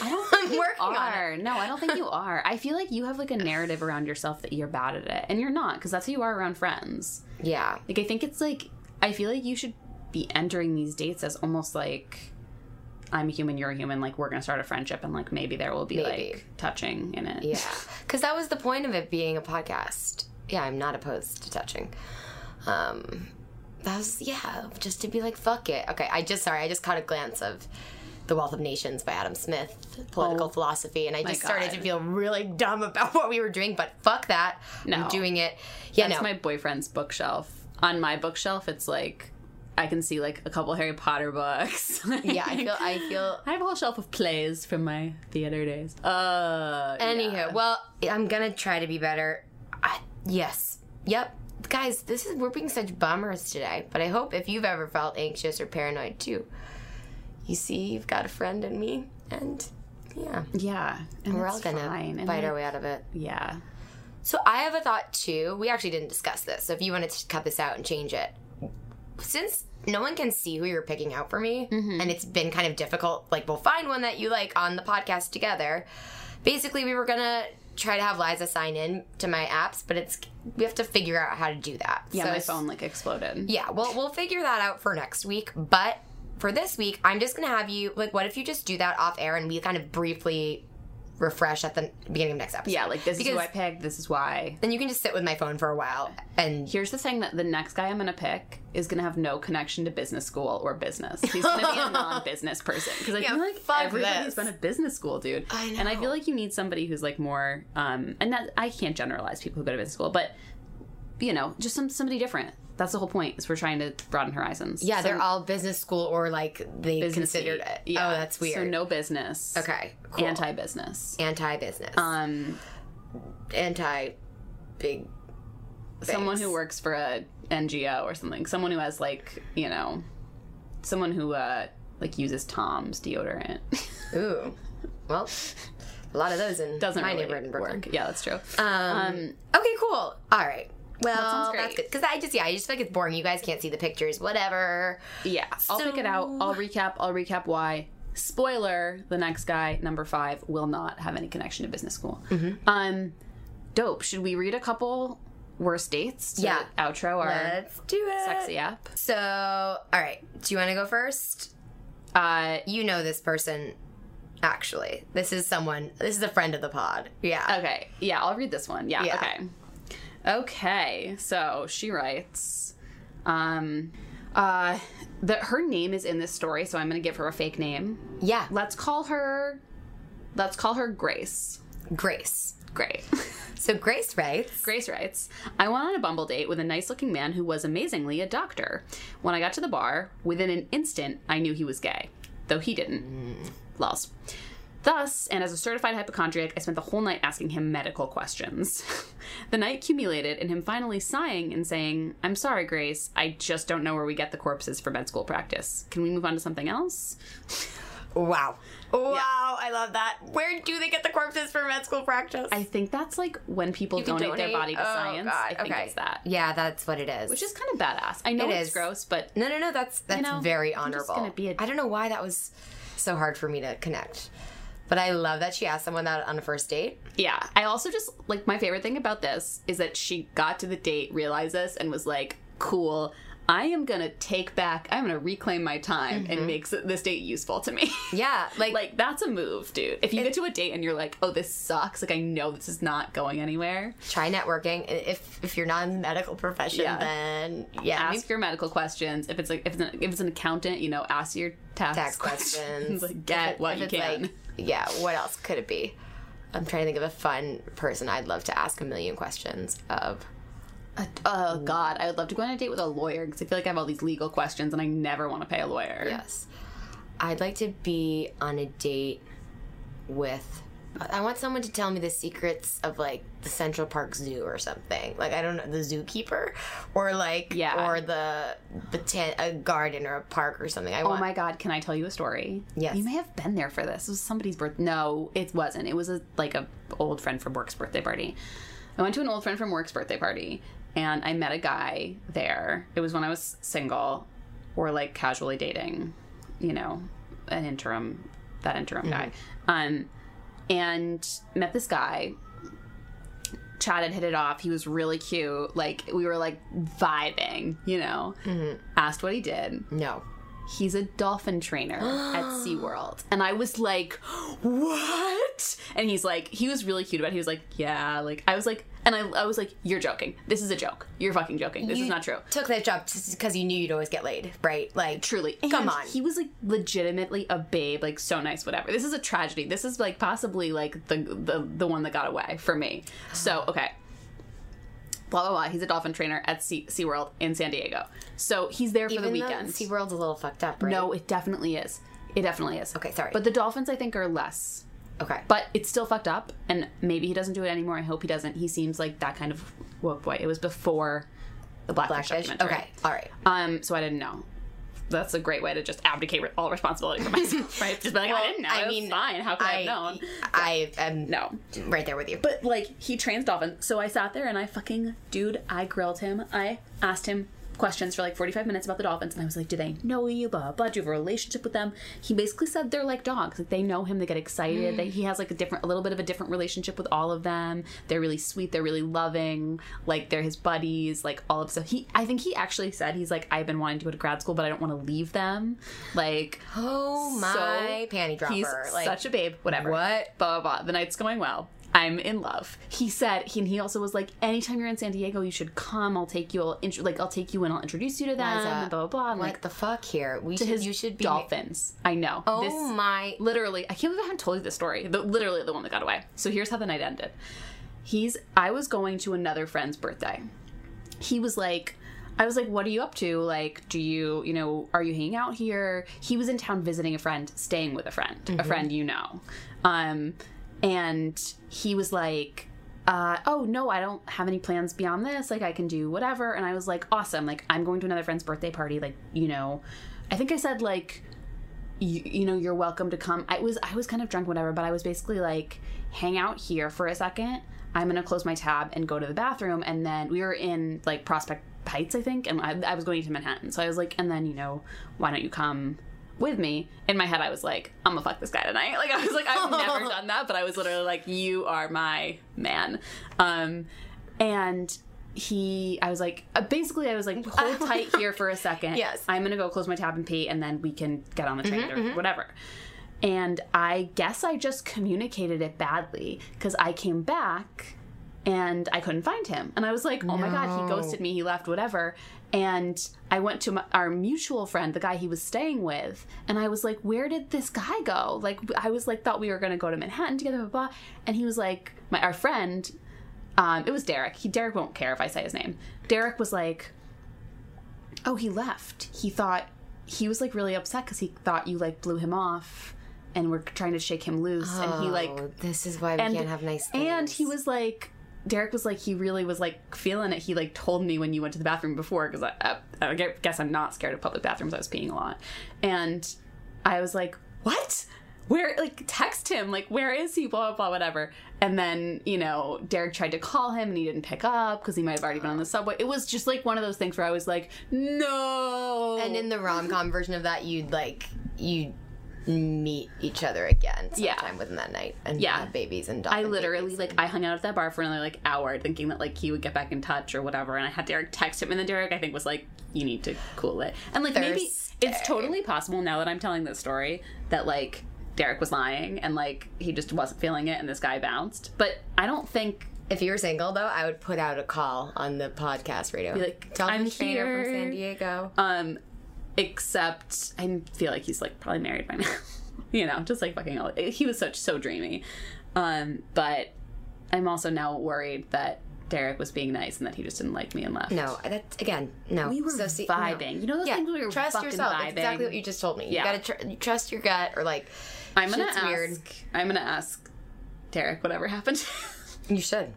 I don't I'm think working you on it. No, I don't think you are. I feel like you have like a narrative around yourself that you're bad at it, and you're not because that's who you are around friends. Yeah. Like I think it's like I feel like you should be entering these dates as almost like I'm a human, you're a human. Like we're gonna start a friendship, and like maybe there will be Maybe. like touching in it. Yeah, because that was the point of it being a podcast. Yeah, I'm not opposed to touching. Um, that was yeah, just to be like fuck it. Okay, I just sorry, I just caught a glance of the Wealth of Nations by Adam Smith, political Oh, philosophy, and I just started to feel really dumb about what we were doing. But fuck that, No. I'm doing it. Yeah, That's no, my boyfriend's bookshelf. On my bookshelf, it's like I can see like a couple Harry Potter books. Yeah, I feel I feel I have a whole shelf of plays from my theater days. Uh, Anywho, yeah. well, I'm gonna try to be better. I, yes, yep, guys, this is we're being such bummers today. But I hope if you've ever felt anxious or paranoid too, you see you've got a friend in me, and yeah, yeah, and we're all gonna fine. And fight I- our way out of it. Yeah, So I have a thought too. We actually didn't discuss this. So if you wanted to cut this out and change it, since no one can see who you're picking out for me, mm-hmm. and it's been kind of difficult, like we'll find one that you like on the podcast together. Basically, we were gonna try to have Liza sign in to my apps, but it's we have to figure out how to do that. yeah. So my phone like exploded. yeah, well, we'll figure that out for next week. But for this week, I'm just gonna have you like, what if you just do that off air and we kind of briefly refresh at the beginning of next episode? Yeah, like this is who I picked. This is why. then you can just sit with my phone for a while and Here's the thing that the next guy I'm going to pick is going to have no connection to business school or business. He's going to be a non-business person because I Yeah, feel like everybody's this. been a business school, dude. I And I feel like you need somebody who's like more um and that I can't generalize people who go to business school, but you know, just some somebody different. That's the whole point. Is we're trying to broaden horizons. yeah, they're all business school or like they considered it. Yeah. Oh, that's weird. So no business. okay, cool. Anti-business. anti-business, Um, anti big. someone who works for a NGO or something. Someone who has like you know, someone who uh like uses Tom's deodorant. Ooh, well, a lot of those in Doesn't my really neighborhood in Brooklyn. work. Yeah, that's true. Um, okay, cool. All right. Well, sounds that's good because I just yeah, I just feel like it's boring. You guys can't see the pictures, whatever. Yeah, I'll pick it out. I'll recap. I'll recap why. Spoiler: the next guy, number five, will not have any connection to business school. Mm-hmm. Um, dope. Should we read a couple worst dates? Yeah. Outro our Let's do it. sexy app. So, all right. Do you want to go first? Uh, You know this person. Actually, this is someone. This is a friend of the pod. Yeah. okay. Yeah, I'll read this one. Yeah. Yeah. Okay. Okay. So she writes, um, uh, that her name is in this story, so I'm going to give her a fake name. Yeah. Let's call her. Let's call her Grace. Grace. Great. So Grace writes. Grace writes, I went on a Bumble date with a nice looking man who was amazingly a doctor. When I got to the bar, within an instant, I knew he was gay, though he didn't. Lols. Thus, and as a certified hypochondriac, I spent the whole night asking him medical questions. the night accumulated in him finally sighing and saying, I'm sorry, Grace, I just don't know where we get the corpses for med school practice. Can we move on to something else? Wow. Wow, I love that. Where do they get the corpses for med school practice? I think that's like when people You can donate, their body to Oh, science. God. I think okay. it's that. Yeah, that's what it is. Which is kind of badass. I know It it's is. gross, but no, no, no. That's that's know, very I'm just honorable. gonna be a- I don't know why that was so hard for me to connect, but I love that she asked someone that on a first date. Yeah. I also just like my favorite thing about this is that she got to the date, realized this, and was like, cool. I am gonna take back. I'm gonna reclaim my time and mm-hmm. make this date useful to me. Yeah, like, like that's a move, dude. If you get to a date and you're like, "Oh, this sucks," like I know this is not going anywhere. try networking. If if you're not in the medical profession, Yeah. then yeah, Ask your medical questions. If it's like if it's an, if it's an accountant, you know, ask your tax, tax questions. like get If what if you can. like- yeah, what else could it be? I'm trying to think of a fun person I'd love to ask a million questions of. Oh God, I would love to go on a date with a lawyer because I feel like I have all these legal questions and I never want to pay a lawyer. Yes. I'd like to be on a date with. I want someone to tell me the secrets of like the Central Park Zoo or something. Like I don't know the zookeeper, or like Yeah. or the botan- a garden or a park or something. I Oh want. my god, can I tell you a story? Yes. You may have been there for this. It was somebody's birth. No, it wasn't. It was a like a old friend from work's birthday party. I went to an old friend from work's birthday party and I met a guy there. It was when I was single or like casually dating, you know, an interim that interim guy. Um and met this guy chatted, hit it off. He was really cute. Like we were like vibing, you know. Asked what he did No. he's a dolphin trainer at SeaWorld. And I was like, what? And he's like, he was really cute about it. He was like, yeah, like, I was like, and I, I was like, you're joking. This is a joke. You're fucking joking. This You is not true. Took that job just because you knew you'd always get laid, right? Like Truly. Come on. He was like legitimately a babe, like so nice, whatever. This is a tragedy. This is like possibly like the the, the one that got away for me. So, okay. blah blah blah. He's a dolphin trainer at sea- SeaWorld in San Diego. So he's there for Even the weekend. SeaWorld's a little fucked up, right? No, it definitely is. It definitely is. Okay, sorry. But the dolphins, I think, are less. Okay. But it's still fucked up, and maybe he doesn't do it anymore. I hope he doesn't. He seems like that kind of woke boy. It was before the Blackfish, Blackfish. documentary. Okay. All right. Um, so I didn't know. That's a great way to just abdicate all responsibility for myself, right? Just be like, I didn't know. I I mean, fine. How could I, have known? I am No. right there with you. But like he trains dolphins. So I sat there and I fucking dude, I grilled him. I asked him questions for like 45 minutes about the dolphins and I was like, do they know you? Blah, blah, blah. Do you have a relationship with them? He basically said they're like dogs. Like they know him, they get excited. Mm. They, he has like a different, a little bit of a different relationship with all of them. They're really sweet. They're really loving. Like they're his buddies, like all of so he, I think he actually said, he's like, I've been wanting to go to grad school, but I don't want to leave them. Like, oh my so panty dropper! He's like such a babe. Whatever. What? Blah blah blah. The night's going well. I'm in love. He said, he, and he also was like, anytime you're in San Diego, you should come. I'll take you. I'll int- like I'll take you and I'll introduce you to them. Liza, blah blah blah. I'm what like the fuck here? We to should, his you should be dolphins. I know. Oh This- my! literally i can't believe i haven't told you this story the, literally the one that got away so here's how the night ended he's i was going to another friend's birthday he was like i was like what are you up to like do you you know are you hanging out here he was in town visiting a friend staying with a friend a friend you know um and he was like uh, oh no i don't have any plans beyond this. Like i can do whatever. And i was like awesome. Like i'm going to another friend's birthday party. Like you know i think i said like you, you know you're welcome to come. I was i was kind of drunk whatever but i was basically like hang out here for a second. I'm gonna close my tab and go to the bathroom. And then we were in like prospect heights i think. And i, I was going to manhattan. So i was like and then you know why don't you come with me in my head i was like i'm gonna fuck this guy tonight. Like i was like i've never done that but i was literally like you are my man. Um and he i was like uh, basically i was like hold tight here for a second. Yes. i'm gonna go close my tab and pee and then we can get on the train or whatever. And i guess i just communicated it badly because i came back and i couldn't find him and i was like oh my god he ghosted me he left whatever and i went to my, our mutual friend the guy he was staying with and i was like where did this guy go like i was like thought we were gonna go to manhattan together blah blah, blah. and he was like my our friend um, it was Derek. He Derek won't care if I say his name. Derek was like, "Oh, he left. He thought he was like really upset because he thought you like blew him off, and we're trying to shake him loose. and he like, Oh, this is why we and can't have nice things. and he was like." Derek was like he really was like feeling it. He like told me when you went to the bathroom before because I, I, I guess I'm not scared of public bathrooms. I was peeing a lot, and I was like, "What? Where? Like text him? Like where is he? Blah blah blah, whatever." And then you know Derek tried to call him and he didn't pick up because he might have already been on the subway. It was just like one of those things where I was like, "No." And in the rom com version of that, you'd like you meet each other again Yeah. sometime within that night and Yeah. have babies and dogs. I literally like I hung out at that bar for another like hour thinking that like he would get back in touch or whatever and I had Derek text him and then Derek I think was like you need to cool it. And like maybe it's totally possible now that I'm telling this story that like Derek was lying and like he just wasn't feeling it and this guy bounced. But I don't think If you were single though, I would put out a call on the podcast radio. Be like, Dolphin "I'm trainer from. San Diego. um except I feel like he's like probably married by now. you know, just like fucking all he was such so dreamy. Um but I'm also now worried that Derek was being nice and that he just didn't like me and left. No, that's again no. We were So see- vibing. no. You know those yeah, things where we were trust fucking yourself. That's vibing? exactly what you just told me. Yeah. You gotta tr- trust your gut, or like I'm gonna ask. weird. I'm gonna ask Derek whatever happened, You should.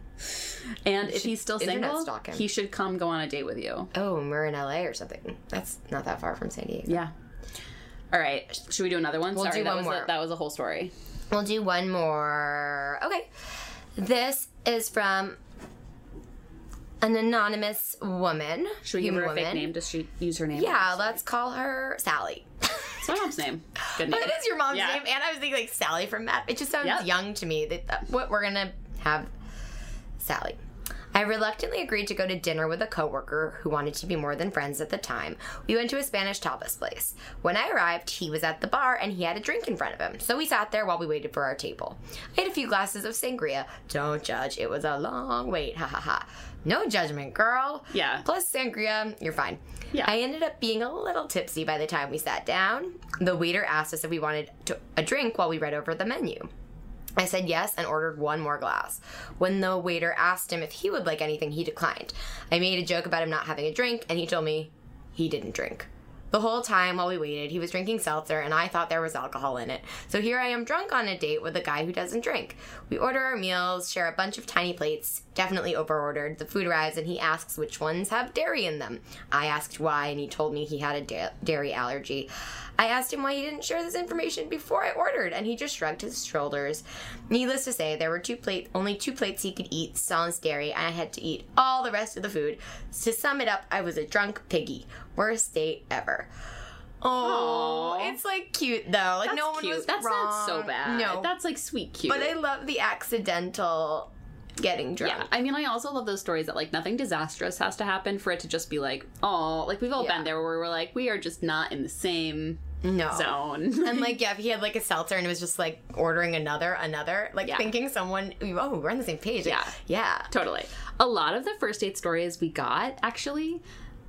and if he's still single, he should come go on a date with you. Oh, we're in LA or something. That's not that far from San Diego. Yeah. All right. Should we do another one? We'll Sorry, do that one was more. A, that was a whole story. We'll do one more. Okay. This is from an anonymous woman. Should we give her a fake name? Does she use her name? Yeah, let's call her Sally. It's my mom's name. Good oh, name. But it is your mom's Yeah. name, and I was thinking like Sally from that. It just sounds Yep. young to me. That, that what we're gonna have, Sally. I reluctantly agreed to go to dinner with a coworker who wanted to be more than friends at the time. We went to a Spanish tapas place. When I arrived, he was at the bar and he had a drink in front of him. So we sat there while we waited for our table. I had a few glasses of sangria. Don't judge. It was a long wait. Ha ha ha. No judgment, girl. Yeah. Plus sangria, you're fine. Yeah. I ended up being a little tipsy by the time we sat down. The waiter asked us if we wanted to, a drink while we read over the menu. I said yes and ordered one more glass. When the waiter asked him if he would like anything, he declined. I made a joke about him not having a drink, and he told me he didn't drink. The whole time while we waited, he was drinking seltzer, and I thought there was alcohol in it. So here I am drunk on a date with a guy who doesn't drink. We order our meals, share a bunch of tiny plates, definitely overordered. The food arrives, and he asks which ones have dairy in them. I asked why, and he told me he had a da- dairy allergy. I asked him why he didn't share this information before I ordered, and he just shrugged his shoulders. Needless to say, there were two plate, only two plates he could eat, sans dairy, and I had to eat all the rest of the food. To sum it up, I was a drunk piggy. Worst date ever. Oh, Aw. it's like cute though. Like That's no one cute. was That's wrong. not so bad. No, that's like sweet cute. but I love the accidental getting drunk. Yeah, I mean, I also love those stories that like nothing disastrous has to happen for it to just be like, oh, like we've all Yeah. been there where we're like, we are just not in the same No. zone. And like, yeah, if he had like a seltzer and it was just like ordering another, another, like Yeah. thinking someone, oh, we're on the same page. Like, Yeah. yeah. totally. A lot of the first date stories we got actually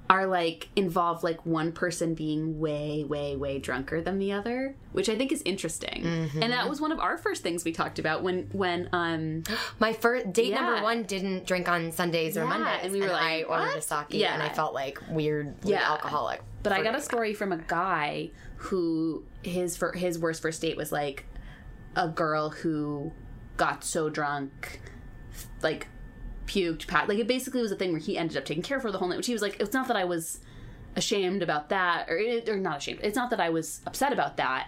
are like involve like one person being way, way, way drunker than the other, which I think is interesting. Mm-hmm. And that was one of our first things we talked about when when um My first date Yeah. number one didn't drink on Sundays or Yeah, Mondays, and we were like I like, ordered a "What?" sake, Yeah. and I felt like weird, Yeah. alcoholic. But I got a story from a guy who his for his worst first date was like a girl who got so drunk, like puked, pat. Like it basically was a thing where he ended up taking care of her the whole night. Which he was like, it's not that I was ashamed about that, or or not ashamed. It's not that I was upset about that.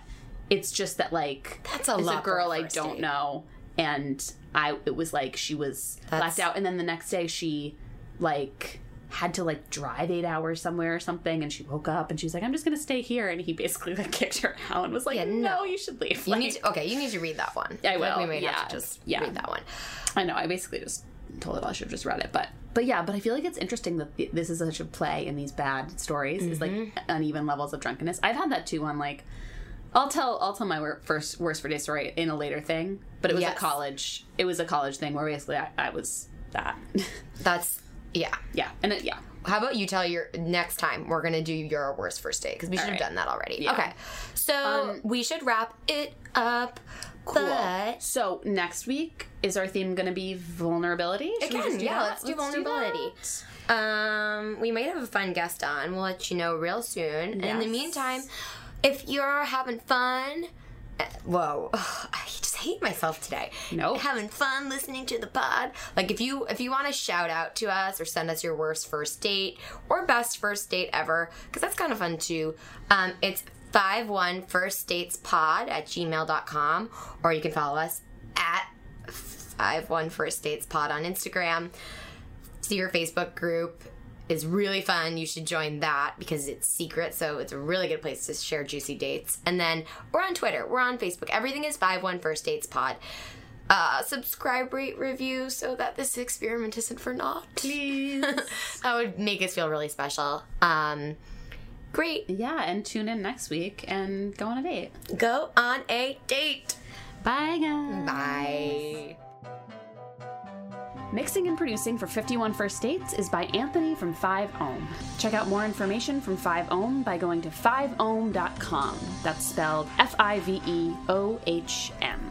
It's just that like That's a lot a girl I don't date. know, and I it was like she was That's- left out, and then the next day she like had to like drive eight hours somewhere or something and she woke up and she was like i'm just gonna stay here and he basically like kicked her out and was like Yeah, no, no. you should leave You like, need to, okay, you need to read that one. I feel like will, we have yeah, to just yeah. read that one. i know i basically just told it i should have just read it but but yeah but i feel like it's interesting that th- this is such a play in these bad stories is like Mm-hmm. uneven levels of drunkenness i've had that too on like I'll tell I'll tell my wor- first worst for day story in a later thing, but it was Yes. a college it was a college thing where basically I, I was that That's yeah. yeah and it, yeah How about you tell your next time we're gonna do your worst first date because we should have right. done that already. Yeah. Okay, so we should wrap it up. But So next week is our theme going to be vulnerability? Should Again, do yeah, that? let's do vulnerability. um, we might have a fun guest on. We'll let you know real soon. And in the meantime, if you're having fun, uh, whoa, I just hate myself today. Nope. having fun listening to the pod. Like if you if you want to shout out to us or send us your worst first date or best first date ever, because that's kind of fun too. Um, it's five one first dates pod at gmail.com or you can follow us at five one first dates pod on Instagram. See your Facebook group is really fun. You should join that because it's secret, so it's a really good place to share juicy dates. And then we're on Twitter, we're on Facebook. Everything is five one first dates pod. Uh, subscribe, rate, review, so that this experiment isn't for naught. Please. that would make us feel really special. Um, great. yeah, and tune in next week and go on a date. Go on a date. Bye, guys. Bye. Mixing and producing for 51 First Dates is by Anthony from 5 Ohm. Check out more information from 5 Ohm by going to 5ohm.com. That's spelled F I V E O H M.